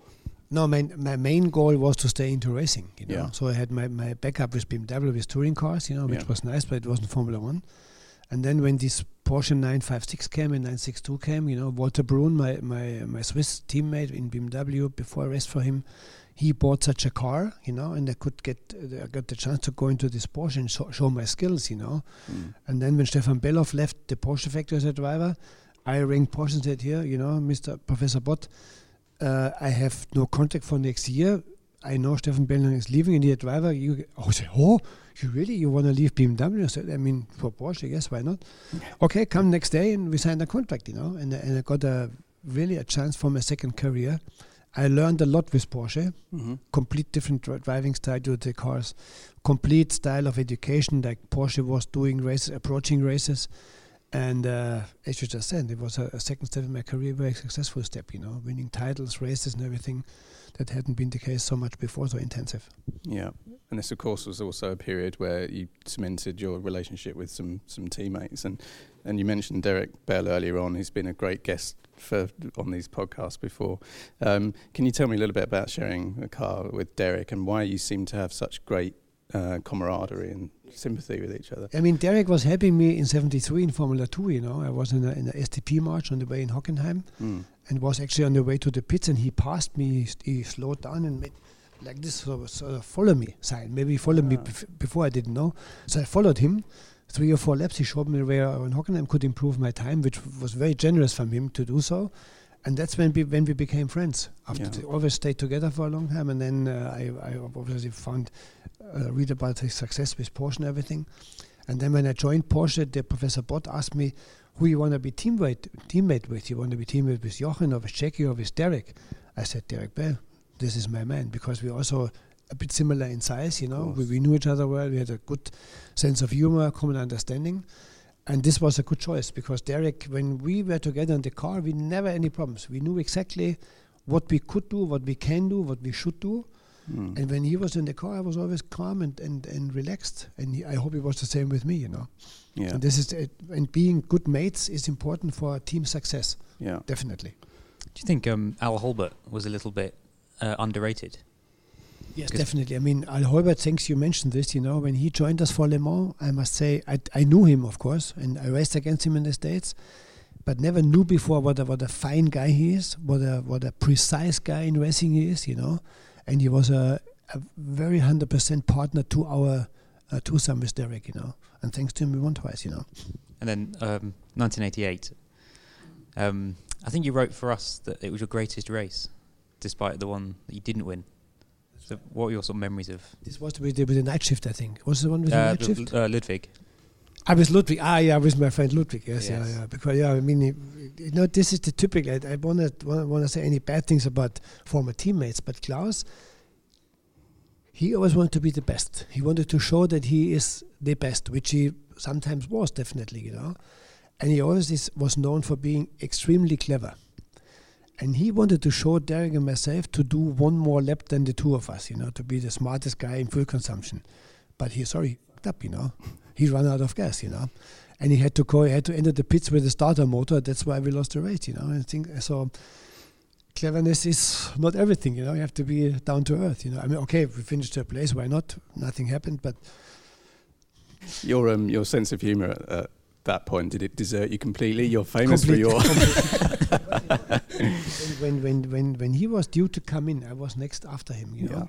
No, my my main goal was to stay into racing. You know, Yeah. so I had my, my backup with BMW with touring cars. You know, which Yeah. was nice, but it wasn't Formula One. And then when this Porsche 956 came and 962 came, you know, Walter Brun, my my my Swiss teammate in BMW, before I raced for him, he bought such a car, you know, and I could get uh, I got the chance to go into this Porsche and show, show my skills, you know. Mm. And then when Stefan Bellof left the Porsche factory as a driver, I rang Porsche and said, "Here, you know, Mr. Professor Bott, uh, I have no contract for next year. I know Stefan Bellof is leaving, and he a driver. You, I said, oh, you really you want to leave BMW? I said, I mean, for Porsche, yes, why not? Okay, come next day, and we signed a contract, you know, and and I got a really a chance for my second career. I learned a lot with Porsche Mhm. complete different dri- driving style to the cars, complete style of education like Porsche was doing races, approaching races, and uh, as you just said, it was a, a second step in my career, very successful step. You know, winning titles, races, and everything that hadn't been the case so much before, so intensive. Yeah, and this, of course, was also a period where you cemented your relationship with some some teammates, and and you mentioned Derek Bell earlier on. He's been a great guest for on these podcasts before. Um, can you tell me a little bit about sharing a car with Derek and why you seem to have such great uh, camaraderie and sympathy with each other? I mean, Derek was helping me in '73 in Formula Two. You know, I was in a, in a STP March on the way in Hockenheim. Mm. and was actually on the way to the pits and he passed me he, he slowed down and made like this sort of, sort of follow me sign maybe he followed me Ah. bef- before I didn't know so I followed him three or four laps he showed me where on Hockenheim could improve my time which was very generous from him to do so and that's when we when we became friends. After Yeah. they always stayed together for a long time, and then uh, I, I obviously found uh, read about his success with Porsche and everything. And then when I joined Porsche, the Professor Bott asked me who you want to be teammate teammate with. You want to be teammate with Jochen or with Jackie or with Derek? I said Derek Bell. This is my man because we also a bit similar in size. You know, we, we knew each other well. We had a good sense of humor, common understanding. And this was a good choice because Derek, when we were together in the car, we never any problems. We knew exactly what we could do, what we can do, what we should do. Mm. And when he was in the car, I was always calm and, and, and relaxed. And he, I hope it was the same with me, you know. Yeah. And this is it, and being good mates is important for team success, Yeah. definitely. Do you think um, Al Holbert was a little bit uh, underrated? Yes, definitely. I mean, Al Holbert, thanks you mentioned this, you know, when he joined us for Le Mans, I must say, I, I knew him, of course, and I raced against him in the States, but never knew before what a, what a fine guy he is, what a, what a precise guy in racing he is, you know. And he was a, a very 100% partner to our uh, twosome with Derek, you know. And thanks to him, we won twice, you know. And then um, 1988. Um, I think you wrote for us that it was your greatest race, despite the one that you didn't win. So, what were your sort of memories of This was with the, with the night shift, I think. Was the one with the uh, night Lu- shift? uh, Ludwig? I was Ludwig. Ah, yeah, with my friend Ludwig. Yes, Yes. yeah, yeah. Because yeah, I mean, you know, this is the typical. I, I want to want to say any bad things about former teammates, but Klaus, he always wanted to be the best. He wanted to show that he is the best, which he sometimes was definitely, you know. And he always is, was known for being extremely clever. And he wanted to show Derek and myself to do one more lap than the two of us, you know, to be the smartest guy in fuel consumption. But he, sorry, fucked up, you know. He ran out of gas, you know. And he had to go, he had to enter the pits with a starter motor. That's why we lost the race, you know. And I think so. Cleverness is not everything, you know. You have to be down to earth, you know. I mean, okay, we finished third place. Why not? Nothing happened, but Your um your sense of humour at, at that point did it desert you completely? You're famous for your when when when when he was due to come in, I was next after him, you know,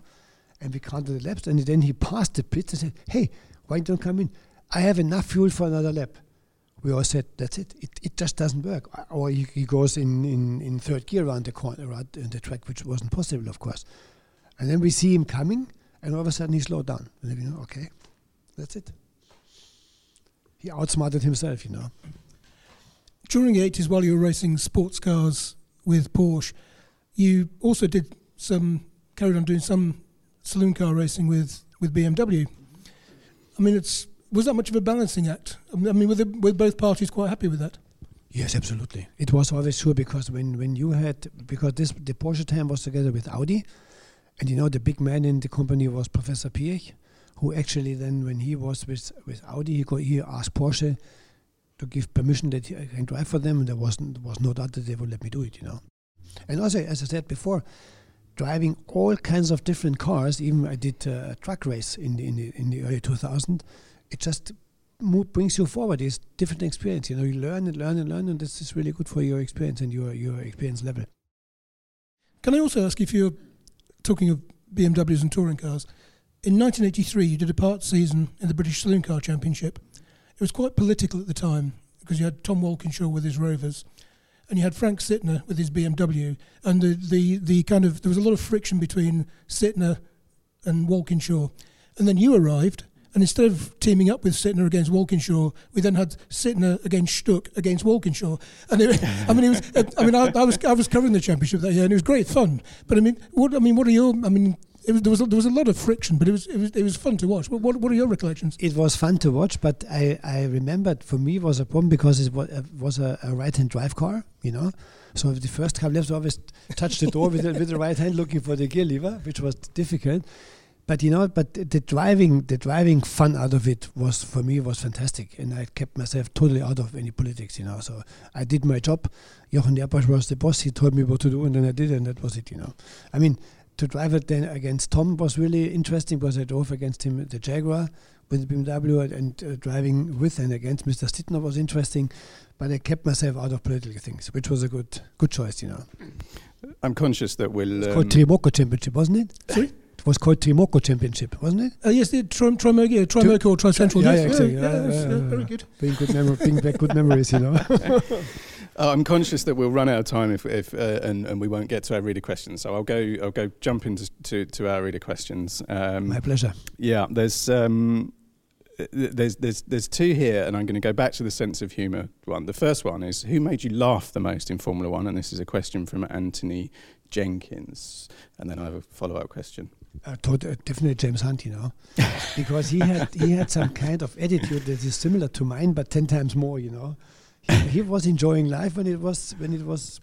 and we counted the laps, and then he passed the pits and said, "Hey, why don't you come in? I have enough fuel for another lap." We all said, "That's it. It, it just doesn't work." Or he, he goes in, in, in third gear around the corner, around the track, which wasn't possible, of course. And then we see him coming, and all of a sudden he slowed down. And then we know, okay, that's it. He outsmarted himself, you know. During the 80s, while you were racing sports cars with Porsche, you also did some, carried on doing some saloon car racing with, with BMW. I mean, it's was that much of a balancing act? Um, I mean, were, were both parties quite happy with that? Yes, absolutely. It was always sure because when, when you had because this the Porsche time was together with Audi, and you know the big man in the company was Professor Piech, who actually then when he was with with Audi he go, he asked Porsche to give permission that he can drive for them, and there was there was no doubt that they would let me do it. You know, and also as I said before. Driving all kinds of different cars, even I did uh, a truck race in the, in the in the early 2000. It just brings you forward. It's different experience. You know, you learn and learn and learn, and this is really good for your experience and your your experience level. Can I also ask if you're talking of BMWs and touring cars? In 1983, you did a part season in the British Saloon Car Championship. It was quite political at the time because you had Tom Walkinshaw with his Rovers, and you had Frank Sytner with his BMW, and the, the, the kind of there was a lot of friction between Sytner and Walkinshaw, and then you arrived. And instead of teaming up with Sytner against Walkinshaw, we then had Sytner against Stuck against Walkinshaw. And it, I mean, it was. I mean, I, I was I was covering the championship that year, and it was great fun. But I mean, what I mean, what are your? I mean, it was, there was a, there was a lot of friction, but it was it was it was fun to watch. What what, are your recollections? It was fun to watch, but I, I remembered for me was a problem because it was, uh, was a, a right hand drive car, you know. So the first laps, I always touched the door with the, with the right hand, looking for the gear lever, which was difficult. But you know, but the- the driving, the driving fun out of it was for me was fantastic, and I kept myself totally out of any politics, you know. So I did my job. Jochen Neerpasch was the boss; he told me what to do, and then I did, and that was it, you know. I mean, to drive it then against Tom was really interesting because I drove against him at the Jaguar with the BMW and, and uh, driving with and against Mr. Sytner was interesting, but I kept myself out of political things, which was a good good choice, you know. I'm conscious that we'll. It's Um, called Trimoco Championship, wasn't it? Sorry? It was called Trimoco Championship, wasn't it? Uh, yes, the Tri- Trimoco, yeah, Trimoco or Tricentrol. Yeah, yes, yeah, exactly. yeah, Yeah, yes, yeah, yeah, yeah. very good. Bring good memory, bring back good memories, you know. Oh, I'm conscious that we'll run out of time if, if uh, and, and we won't get to our reader questions. So I'll go I'll go jump into to, to our reader questions. Um, My pleasure. Yeah, there's um, there's there's there's two here, and I'm going to go back to the sense of humour one. The first one is who made you laugh the most in Formula One, and this is a question from Anthony Jenkins, and then I have a follow up question. Uh, uh, definitely James Hunt, you know, because he had he had some kind of attitude that is similar to mine, but ten times more, you know. He, was enjoying life when it was when it was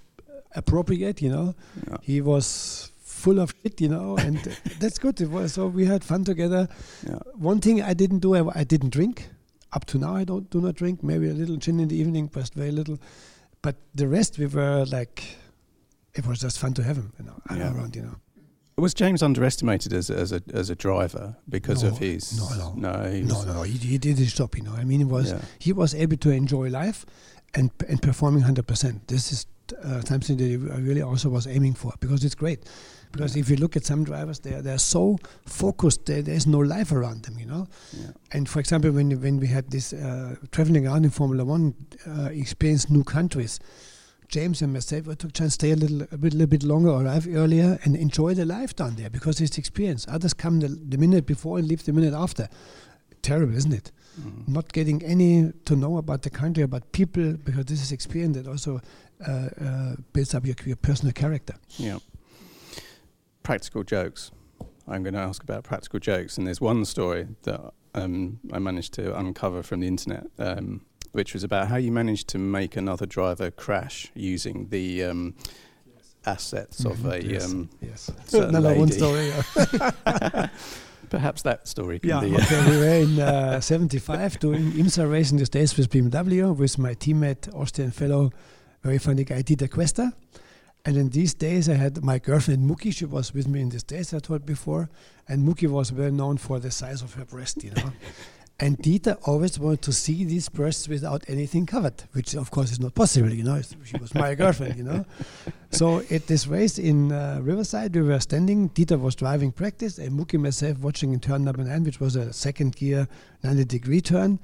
appropriate, you know. Yeah. He was full of shit, you know, and that's good. It was, so we had fun together. Yeah. One thing I didn't do, I, I didn't drink. Up to now, I don't do not drink. Maybe a little gin in the evening, but very little. But the rest, we were like, it was just fun to have him, you know, Yeah. around, you know. Was James underestimated as a, as a as a driver because No, of his no, no. no he No, no. He, he did his job, you know. I mean, he was Yeah. he was able to enjoy life and and performing hundred percent. This is uh, something that I really also was aiming for because it's great. Because if you look at some drivers, they they're so focused, there, there's no life around them, you know. Yeah. And for example, when when we had this uh, traveling around in Formula One, uh, experience new countries. James and myself we took chance to stay a little, a bit, little bit longer, arrive earlier, and enjoy the life down there because it's experience. Others come the, the minute before and leave the minute after. Terrible, isn't it? Mm. Not getting any to know about the country, about people, because this is experience that also uh, uh, builds up your, your personal character. Yeah. Practical jokes. I'm going to ask about practical jokes, and there's one story that um, I managed to uncover from the internet, um, which was about how you managed to make another driver crash using the um, assets of a. yes. Um, yes. certain Another one story. yeah. perhaps that story can Yeah, be. uh, okay, we were in uh, 75 doing IMSA race in the States with BMW with my teammate, Austrian fellow, very funny guy, Dieter Quester. And in these days, I had my girlfriend Muki. She was with me in the States, I told before. And Muki was well known for the size of her breast, you know. And Dieter always wanted to see these breasts without anything covered, which of course is not possible, you know. She was my girlfriend, you know. So at this race in uh, Riverside, we were standing. Dieter was driving practice, and Muki myself watching in turn number nine, which was a second gear 90 degree turn.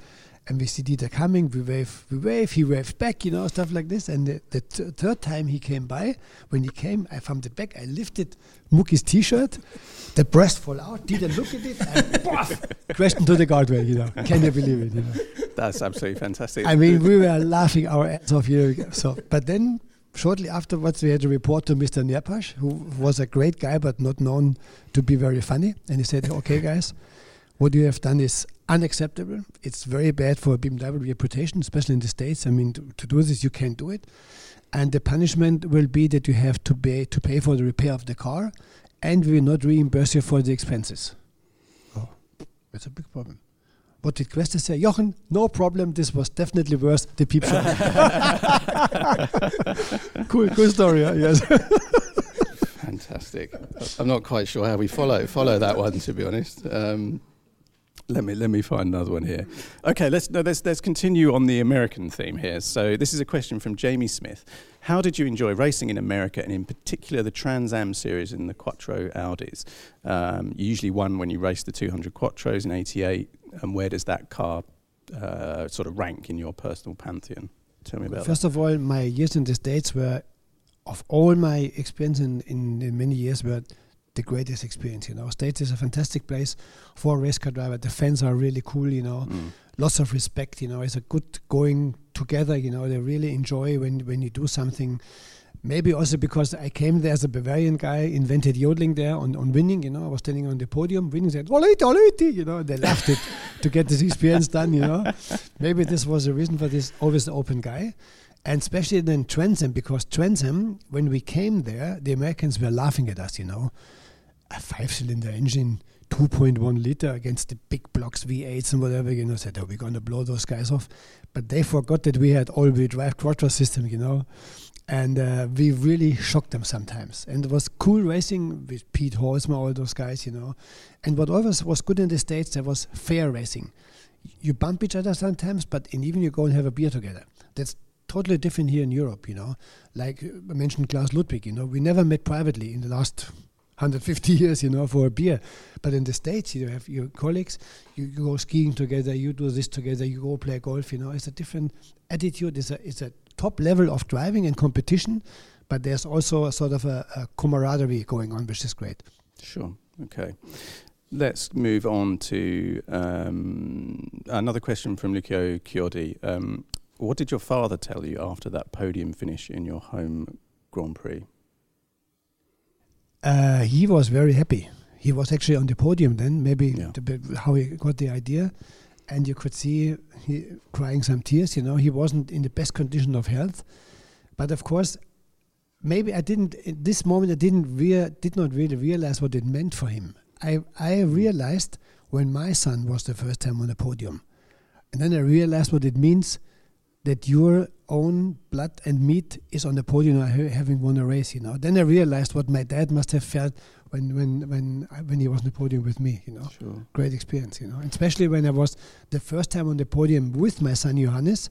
And we see Dieter coming. We wave, we wave. He waves back, you know, stuff like this. And the, the th- third time he came by, when he came, I from the back, I lifted Muki's T-shirt. The breast fall out. Dieter look at it and poof, crashed into the guardrail. You know, can you believe it? You know. That's absolutely fantastic. I mean, we were laughing our ass off here. So, but then shortly afterwards, we had a report to Mr. Neerpasch, who was a great guy but not known to be very funny. And he said, "Okay, guys, what you have done is unacceptable. It's very bad for a BMW reputation, especially in the states. I mean, to, to do this, you can't do it. And the punishment will be that you have to pay to pay for the repair of the car, and we will not reimburse you for the expenses." Oh, that's a big problem. What did Quester say? Jochen, no problem. This was definitely worse. The peep show. cool, cool story. huh? Yes. Fantastic. I'm not quite sure how we follow follow that one, to be honest. Um, let me let me find another one here. Okay, let's no, let's let's continue on the American theme here. So this is a question from Jamie Smith. How did you enjoy racing in America, and in particular the Trans Am series in the Quattro Audis? Um, you usually won when you raced the 200 Quattros in '88. And where does that car uh, sort of rank in your personal pantheon? Tell me about First of all, my years in the States were, of all my experience in, in many years, were the greatest experience. You know, States is a fantastic place for a race car driver. The fans are really cool. You know. Mm. lots of respect. You know, it's a good going together. You know, they really enjoy when when you do something. Maybe also because I came there as a Bavarian guy, invented yodeling there on, on winning. You know, I was standing on the podium, winning, said "Olite, olite," You know, they loved it to get this experience done. You know, maybe this was the reason for this always open guy. And especially then Transam, because Transam, when we came there, the Americans were laughing at us, you know. A five cylinder engine, 2.1 liter against the big blocks V8s and whatever, you know, said, oh, we're going to blow those guys off. But they forgot that we had all wheel drive quattro system, you know. And uh, we really shocked them sometimes. And it was cool racing with Pete Holzman, all those guys, you know. And what always was good in the States, there was fair racing. You bump each other sometimes, but and even you go and have a beer together. That's totally different here in Europe, you know. Like uh, I mentioned Klaus Ludwig, you know, we never met privately in the last 150 years, you know, for a beer. But in the States, you have your colleagues, you, you go skiing together, you do this together, you go play golf, you know. It's a different attitude, it's a, it's a top level of driving and competition, but there's also a sort of a, a camaraderie going on, which is great. Sure. Okay. Let's move on to um, another question from Lucio Chiodi. Um, what did your father tell you after that podium finish in your home Grand Prix? Uh, he was very happy. He was actually on the podium then, maybe Yeah. the bit how he got the idea. And you could see he crying some tears, you know. He wasn't in the best condition of health. But of course, maybe I didn't, in this moment, I didn't rea- did not really realize what it meant for him. I, I realized when my son was the first time on the podium. And then I realized what it means that your own blood and meat is on the podium ha- having won a race, you know. Then I realized what my dad must have felt when when when I- when he was on the podium with me, you know. Sure. Great experience, you know. And especially when I was the first time on the podium with my son Johannes,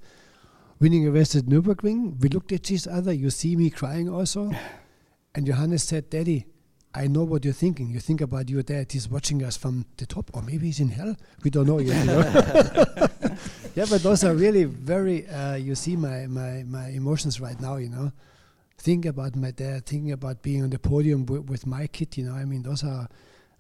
winning a race at Nürburgring. We looked at each other. You see me crying also, and Johannes said, "Daddy." I know what you're thinking. You think about your dad. He's watching us from the top, or maybe he's in hell. We don't know yet. You know? yeah, but those are really very. Uh, you see my, my my emotions right now. You know, think about my dad. Thinking about being on the podium wi- with my kid. You know, I mean, those are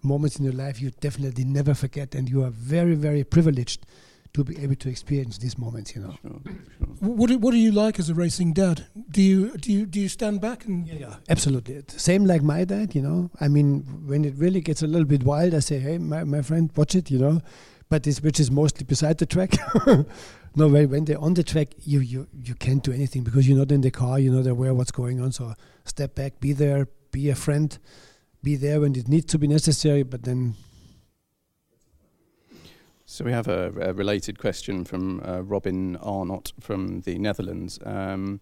moments in your life you definitely never forget, and you are very very privileged to be able to experience these moments. You know. Sure. Sure. What do, what are you like as a racing dad? Do you do you do you stand back and Yeah, absolutely. Same like my dad, you know. I mean, when it really gets a little bit wild, I say, "Hey, my, my friend, watch it," you know. But this, which is mostly beside the track. no, when, when they're on the track, you, you you can't do anything because you're not in the car. You're not aware what's going on. So step back, be there, be a friend, be there when it needs to be necessary. But then, So we have a, a related question from uh, Robin Arnott from the Netherlands. Um,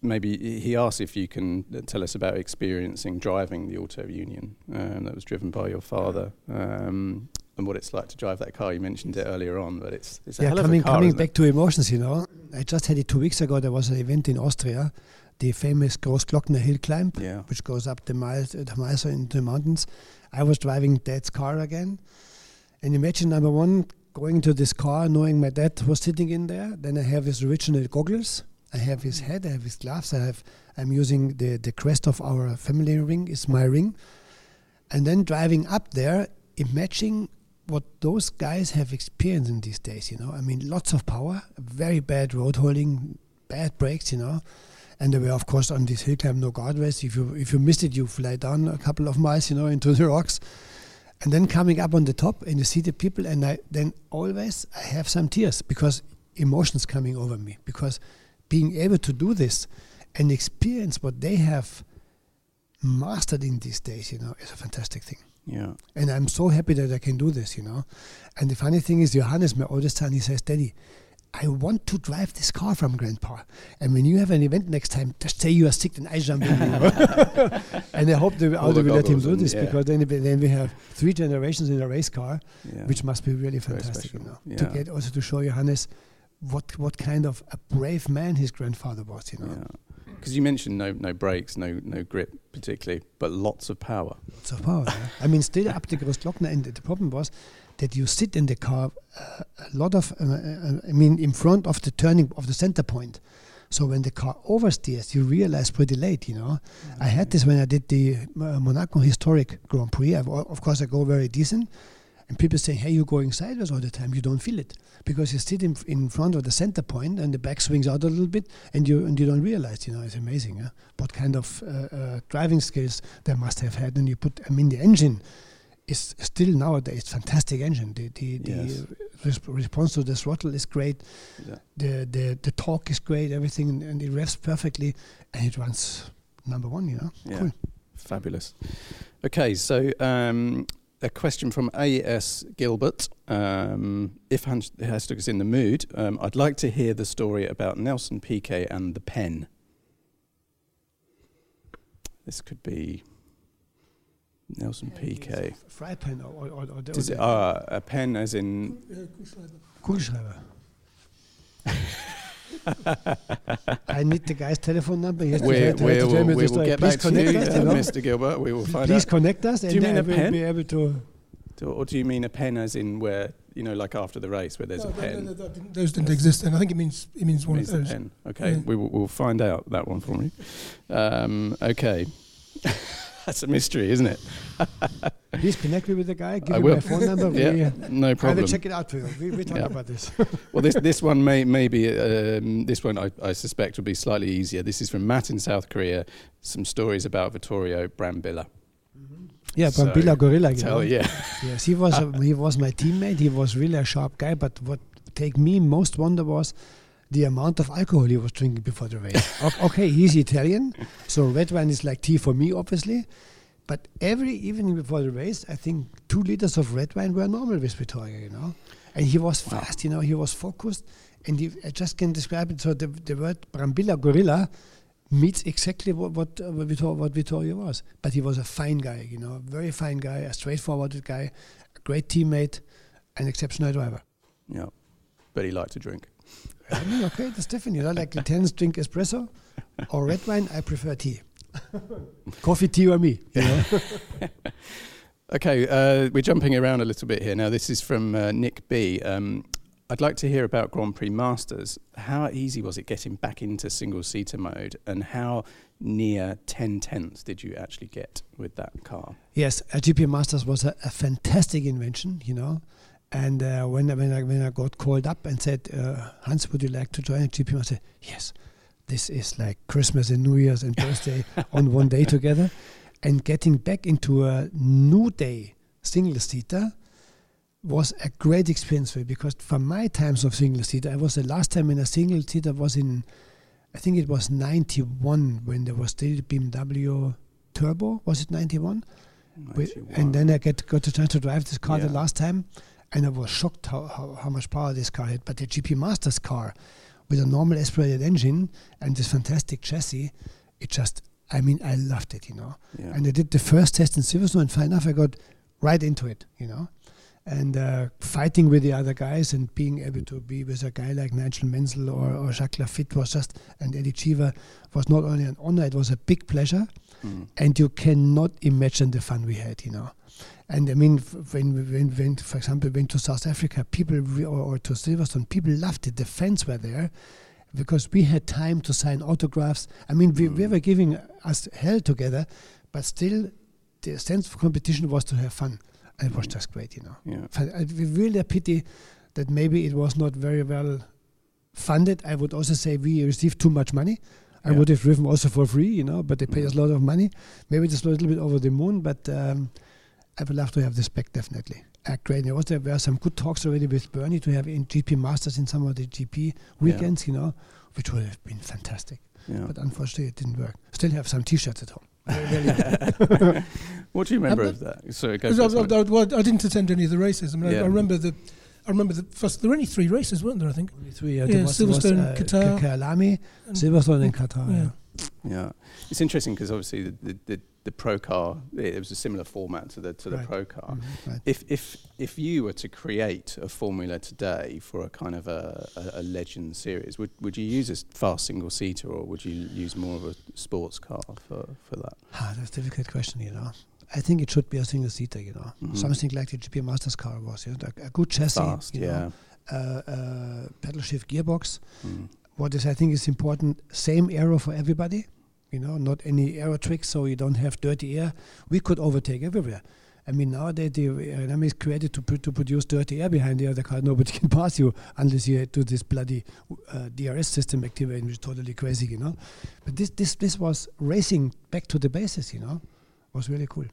maybe he- he asks if you can uh, tell us about experiencing driving the Auto Union um, that was driven by your father. Um, and what it's like to drive that car. You mentioned it earlier on, but it's it's a yeah, hell of coming a car. coming isn't it? back to emotions, you know. I just had it two weeks ago. There was an event in Austria, the famous Großglockner Hill climb. Yeah. which goes up the miles, uh, into the mountains. I was driving dad's car again, and imagine number one going into this car, knowing my dad was sitting in there. Then I have his original goggles. I have his head. I have his gloves. I have. I'm using the the crest of our family ring is my ring, and then driving up there, imagine what those guys have experienced in these days. You know, I mean, lots of power, very bad road holding, bad brakes. You know, and there were of course on this hill climb no guardrails. If you if you missed it, you fly down a couple of miles, you know, into the rocks. And then coming up on the top and you see the people, and I then always I have some tears because emotions coming over me because being able to do this and experience what they have mastered in these days, you know, is a fantastic thing. Yeah. And I'm so happy that I can do this, you know. And the funny thing is, Johannes, my oldest son, he says, Daddy, I want to drive this car from Grandpa. And when you have an event next time, just say you are sick and I jump in. and I hope the Audi will let him do this yeah. because then, then we have three generations in a race car, Yeah. which must be really fantastic, you know. To get also to show Johannes what what kind of a brave man his grandfather was, you know. Yeah. Because you mentioned no no brakes, no no grip particularly, but lots of power. Lots of power. yeah. I mean, still up the Großglockner, and the problem was that you sit in the car uh, a lot of, uh, uh, I mean, in front of the turning of the center point. So when the car oversteers, you realize pretty late, you know. I had this when I did the uh, Monaco Historic Grand Prix. I've, of course, I go very decent. And people say, hey, you're going sideways all the time. You don't feel it because you sit in, in front of the center point and the back swings out a little bit and you and you don't realize, you know, it's amazing huh? what kind of uh, uh, driving skills they must have had. And you put, I mean, the engine is still nowadays fantastic engine. The, the, the Yes. res- response to the throttle is great. Yeah. The, the, the torque is great, everything, and, and it revs perfectly and it runs number one, you know. Yeah. Cool. Fabulous. Okay, so um, a question from A.S. Gilbert. Um, if Hans Hashtag is in the mood, um, I'd like to hear the story about Nelson Piquet and the pen. This could be Nelson Piquet. Fry pen or, or, or, Is it uh, a pen as in Kugelschreiber. I need the guy's telephone number. He has to we, tell- to we, will, we will get Please back to you, us, you know. Mr. Gilbert. We will find Please out. connect us, Do you mean I a will pen? be able to. Do, or do you mean a pen as in where you know, like after the race, where there's No, a no, pen? no, no, didn't- those didn't exist, and I think it means it means one Means of the those. pen. Okay, Yeah. we will, we'll find out that one for me. Um, okay, that's a mystery, isn't it? Please connect me with the guy. Give I him will. my phone number. yeah, We, uh, no I problem. will check it out for you. We, we talk Yeah. about this. Well, this this one may maybe um, this one I, I suspect will be slightly easier. This is from Matt in South Korea. Some stories about Vittorio Brambilla. yeah, So, Brambilla Gorilla. Tell know? yeah, Yes, he was a, he was my teammate. He was really a sharp guy. But what take me most wonder was the amount of alcohol he was drinking before the race. Okay, he's Italian, so red wine is like tea for me, obviously. But every evening before the race, I think two liters of red wine were normal with Vittorio, you know. And he was fast, you know. He was focused, and he, I just can describe it. So the, the word Brambilla Gorilla meets exactly what what, uh, what, Vittorio, what Vittorio was. But he was a fine guy, you know, a very fine guy, a straightforward guy, a great teammate, an exceptional driver. yeah. But he liked to drink. I mean, okay, that's different. You know, like Italians drink espresso or red wine. I prefer tea. Coffee, tea, or me. You know? Okay, uh, we're jumping around a little bit here. Now, this is from uh, Nick B. Um, I'd like to hear about Grand Prix Masters. How easy was it getting back into single seater mode, and how near 10 tenths did you actually get with that car? Yes, a GP Masters was a, a fantastic invention, you know. And uh, when I, when I when I got called up and said, uh, Hans, would you like to join a GP I said, yes. This is like Christmas and New Year's and birthday on one day together, and getting back into a new day single seater was a great experience for me because from my times of single seater, I was the last time in a single seater was in, I think it was '91 when there was still BMW Turbo. Was it '91? 91. and then I get got the chance to drive this car the last time, and I was shocked how, how, how much power this car had. But the GP Masters car, with a normal aspirated engine and this fantastic chassis, it just, I mean, I loved it, you know. yeah. And I did the first test in Silverstone, and fine enough, I got right into it, you know. And uh, fighting with the other guys and being able to be with a guy like Nigel Mansell or, or Jacques Laffite was just, and Eddie Cheever was not only an honor, it was a big pleasure Mm. and you cannot imagine the fun we had, you know. And I mean, when we went, went for example, went to South Africa, people re- or, or to Silverstone, people loved it. The fans were there because we had time to sign autographs. I mean, we, we Mm. were giving us hell together, but still, the sense of competition was to have fun, and it was Mm. just great, you know. yeah. Fa- uh, really a pity that maybe it was not very well funded. I would also say we received too much money. I Yeah. would have driven also for free, you know, but they pay us a lot of money. Maybe just a little bit over the moon, but um, I would love to have this back definitely. Uh, great. There was there were some good talks already with Bernie to have in GP Masters in some of the GP weekends, you know, which would have been fantastic. yeah. But unfortunately, it didn't work. Still have some T-shirts at home. What do you remember Um, of that? Sorry, go I. I- I- well, I didn't attend any of the races. I mean, Yeah. I remember the, I remember the first. There were only three races, weren't there? I think. Only three. Uh, Yeah, there was, Silverstone, uh, Qatar, K- Kyalami, and- Silverstone, and Qatar. Yeah. yeah. It's interesting because obviously the, the, the, the pro car it was a similar format to the to the Right. pro car. Mhm, right. If if if you were to create a formula today for a kind of a, a, a legend series, would would you use a fast single seater or would you use more of a sports car for, for that? Ah, that's a difficult question, you know. I think it should be a single seater, you know. Mhm. Something like the GP Masters car was, you know, a, a good chassis, Fast, you yeah. know, uh, uh, pedal shift gearbox. Mm. What is I think is important, same aero for everybody, you know, not any aero tricks, so you don't have dirty air. We could overtake everywhere. I mean, nowadays the aerodynamics is created to, pr- to produce dirty air behind the other car. Nobody can pass you unless you do this bloody uh, DRS system activating, which is totally crazy, you know. But this, this, this was racing back to the basis, you know, It was really cool.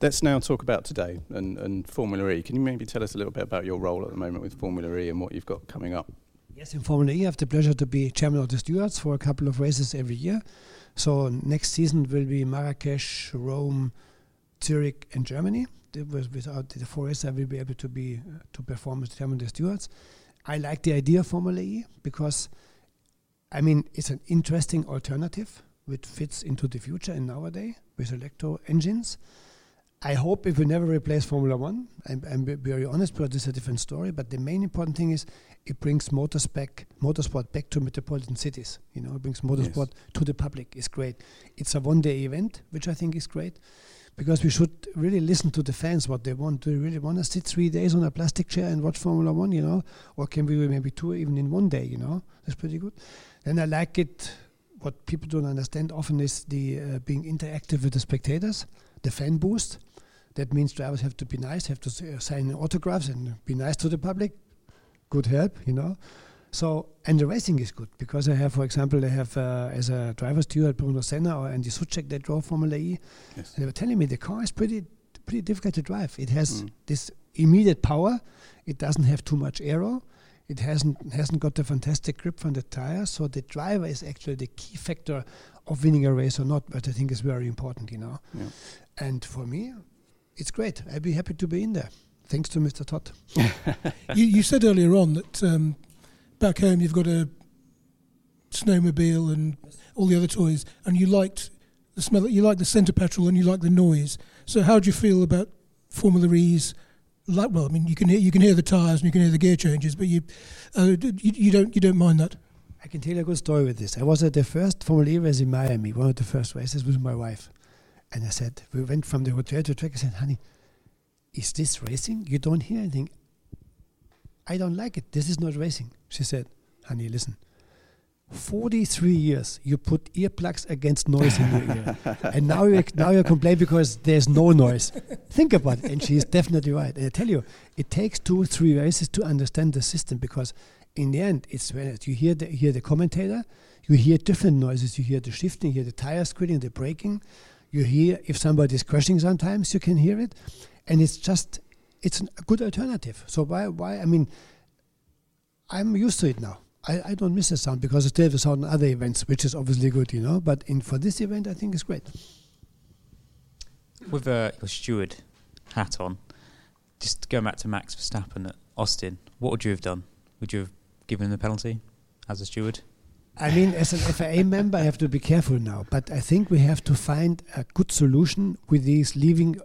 Let's now talk about today and, and Formula E. Can you maybe tell us a little bit about your role at the moment with Formula E and what you've got coming up? Yes, in Formula E, I have the pleasure to be chairman of the stewards for a couple of races every year. So next season will be Marrakesh, Rome, Zurich, and Germany. Without the races, I will be able to be uh, to perform as chairman the stewards. I like the idea of Formula E because, I mean, it's an interesting alternative which fits into the future and nowadays with electro engines. I hope it will never replace Formula One. I'm, I'm very honest, but this is a different story. But the main important thing is it brings motorspec, motorsport back to metropolitan cities. You know, it brings motorsport to the public. It's great. It's a one-day event, which I think is great. because we should really listen to the fans what they want. Do they really want to sit three days on a plastic chair and watch Formula One, you know, or can we do maybe two even in one day, you know? That's pretty good. Then I like it. What people don't understand often is the uh, being interactive with the spectators, the fan boost. That means drivers have to be nice, have to s- uh, sign autographs and be nice to the public. Good help, you know. So and the racing is good because I have, for example, I have uh, as a driver steward Bruno Senna or Andy Soucek that drove Formula E. Yes. They were telling me the car is pretty pretty difficult to drive. It has Mm. this immediate power. It doesn't have too much aero. It hasn't hasn't got the fantastic grip from the tires. So the driver is actually the key factor of winning a race or not, but I think is very important, you know. Yeah. And for me, it's great. I'd be happy to be in there. Thanks to Mr. Todd. you, you said earlier on that um, back home you've got a snowmobile and all the other toys, and you liked the smell. You like the centre petrol and you like the noise. So how do you feel about Formula E's? Like, well, I mean, you can hear you can hear the tyres and you can hear the gear changes, but you, uh, you you don't you don't mind that. I can tell you a good story with this. I was at the first Formula E race in Miami, one of the first races with my wife. And I said, we went from the hotel to the track. I said, honey, is this racing? You don't hear anything. I don't like it. This is not racing. She said, honey, listen. 43 years you put earplugs against noise in your ear. and now you now you complain because there's no noise. Think about it. And she's definitely right. And I tell you, it takes two or three races to understand the system because in the end it's when you hear the hear the commentator, you hear different noises. You hear the shifting, you hear the tire squealing, the braking. You hear if somebody is crashing sometimes you can hear it. And it's just it's a good alternative. So why why I mean I'm used to it now. I, I don't miss the sound because I still have the sound in other events, which is obviously good, you know. But in for this event, I think it's great. With uh, your steward hat on, just going back to Max Verstappen at Austin, what would you have done? Would you have given him the penalty as a steward? I mean, as an FIA member, I have to be careful now. But I think we have to find a good solution with these leaving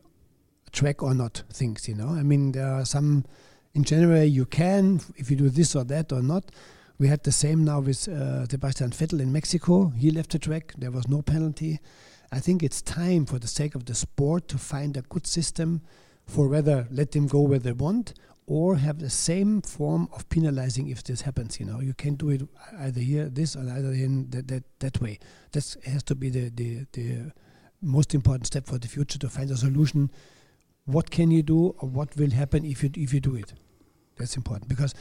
track or not things, you know. I mean, there are some, in general, you can, if you do this or that or not. We had the same now with uh, Sebastian Vettel in Mexico. He left the track, there was no penalty. I think it's time, for the sake of the sport, to find a good system for whether let them go where they want or have the same form of penalizing if this happens. You know, you can do it either here, this, or either in that that, that way. This has to be the, the the most important step for the future to find a solution. What can you do, or what will happen if you if you do it? That's important because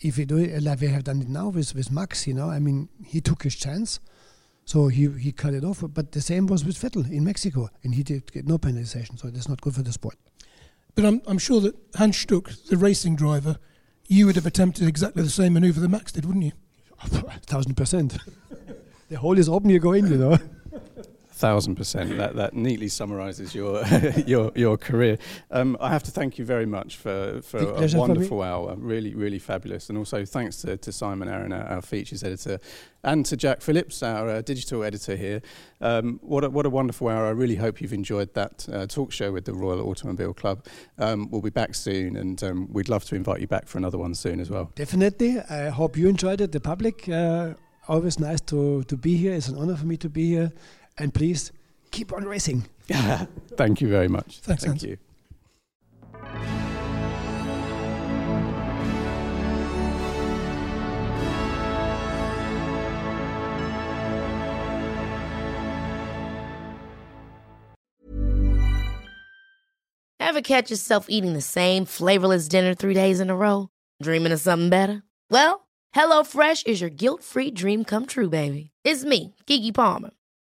if you do it like we have done it now with with Max, you know, I mean, he took his chance. So he, he cut it off, but the same was with Vettel in Mexico, and he did get no penalization. So that's not good for the sport. But I'm I'm sure that Hans Stuck, the racing driver, you would have attempted exactly the same manoeuvre that Max did, wouldn't you? thousand percent. the hole is open, you go in, you know. Thousand percent. That that neatly summarises your your your career. Um, I have to thank you very much for for a wonderful hour. Really, really fabulous. And also thanks to, to Simon Arron, our, our features editor, and to Jack Phillips, our uh, digital editor here. Um, what a, what a wonderful hour. I really hope you've enjoyed that uh, talk show with the Royal Automobile Club. Um, we'll be back soon, and um, we'd love to invite you back for another one soon as well. Definitely. I hope you enjoyed it. The public, uh, always nice to, to be here. It's an honor for me to be here. And please keep on racing. Thank you very much. Thanks, Thank Hans. you. Ever catch yourself eating the same flavorless dinner three days in a row? Dreaming of something better? Well, HelloFresh is your guilt-free dream come true, baby. It's me, Keke Palmer.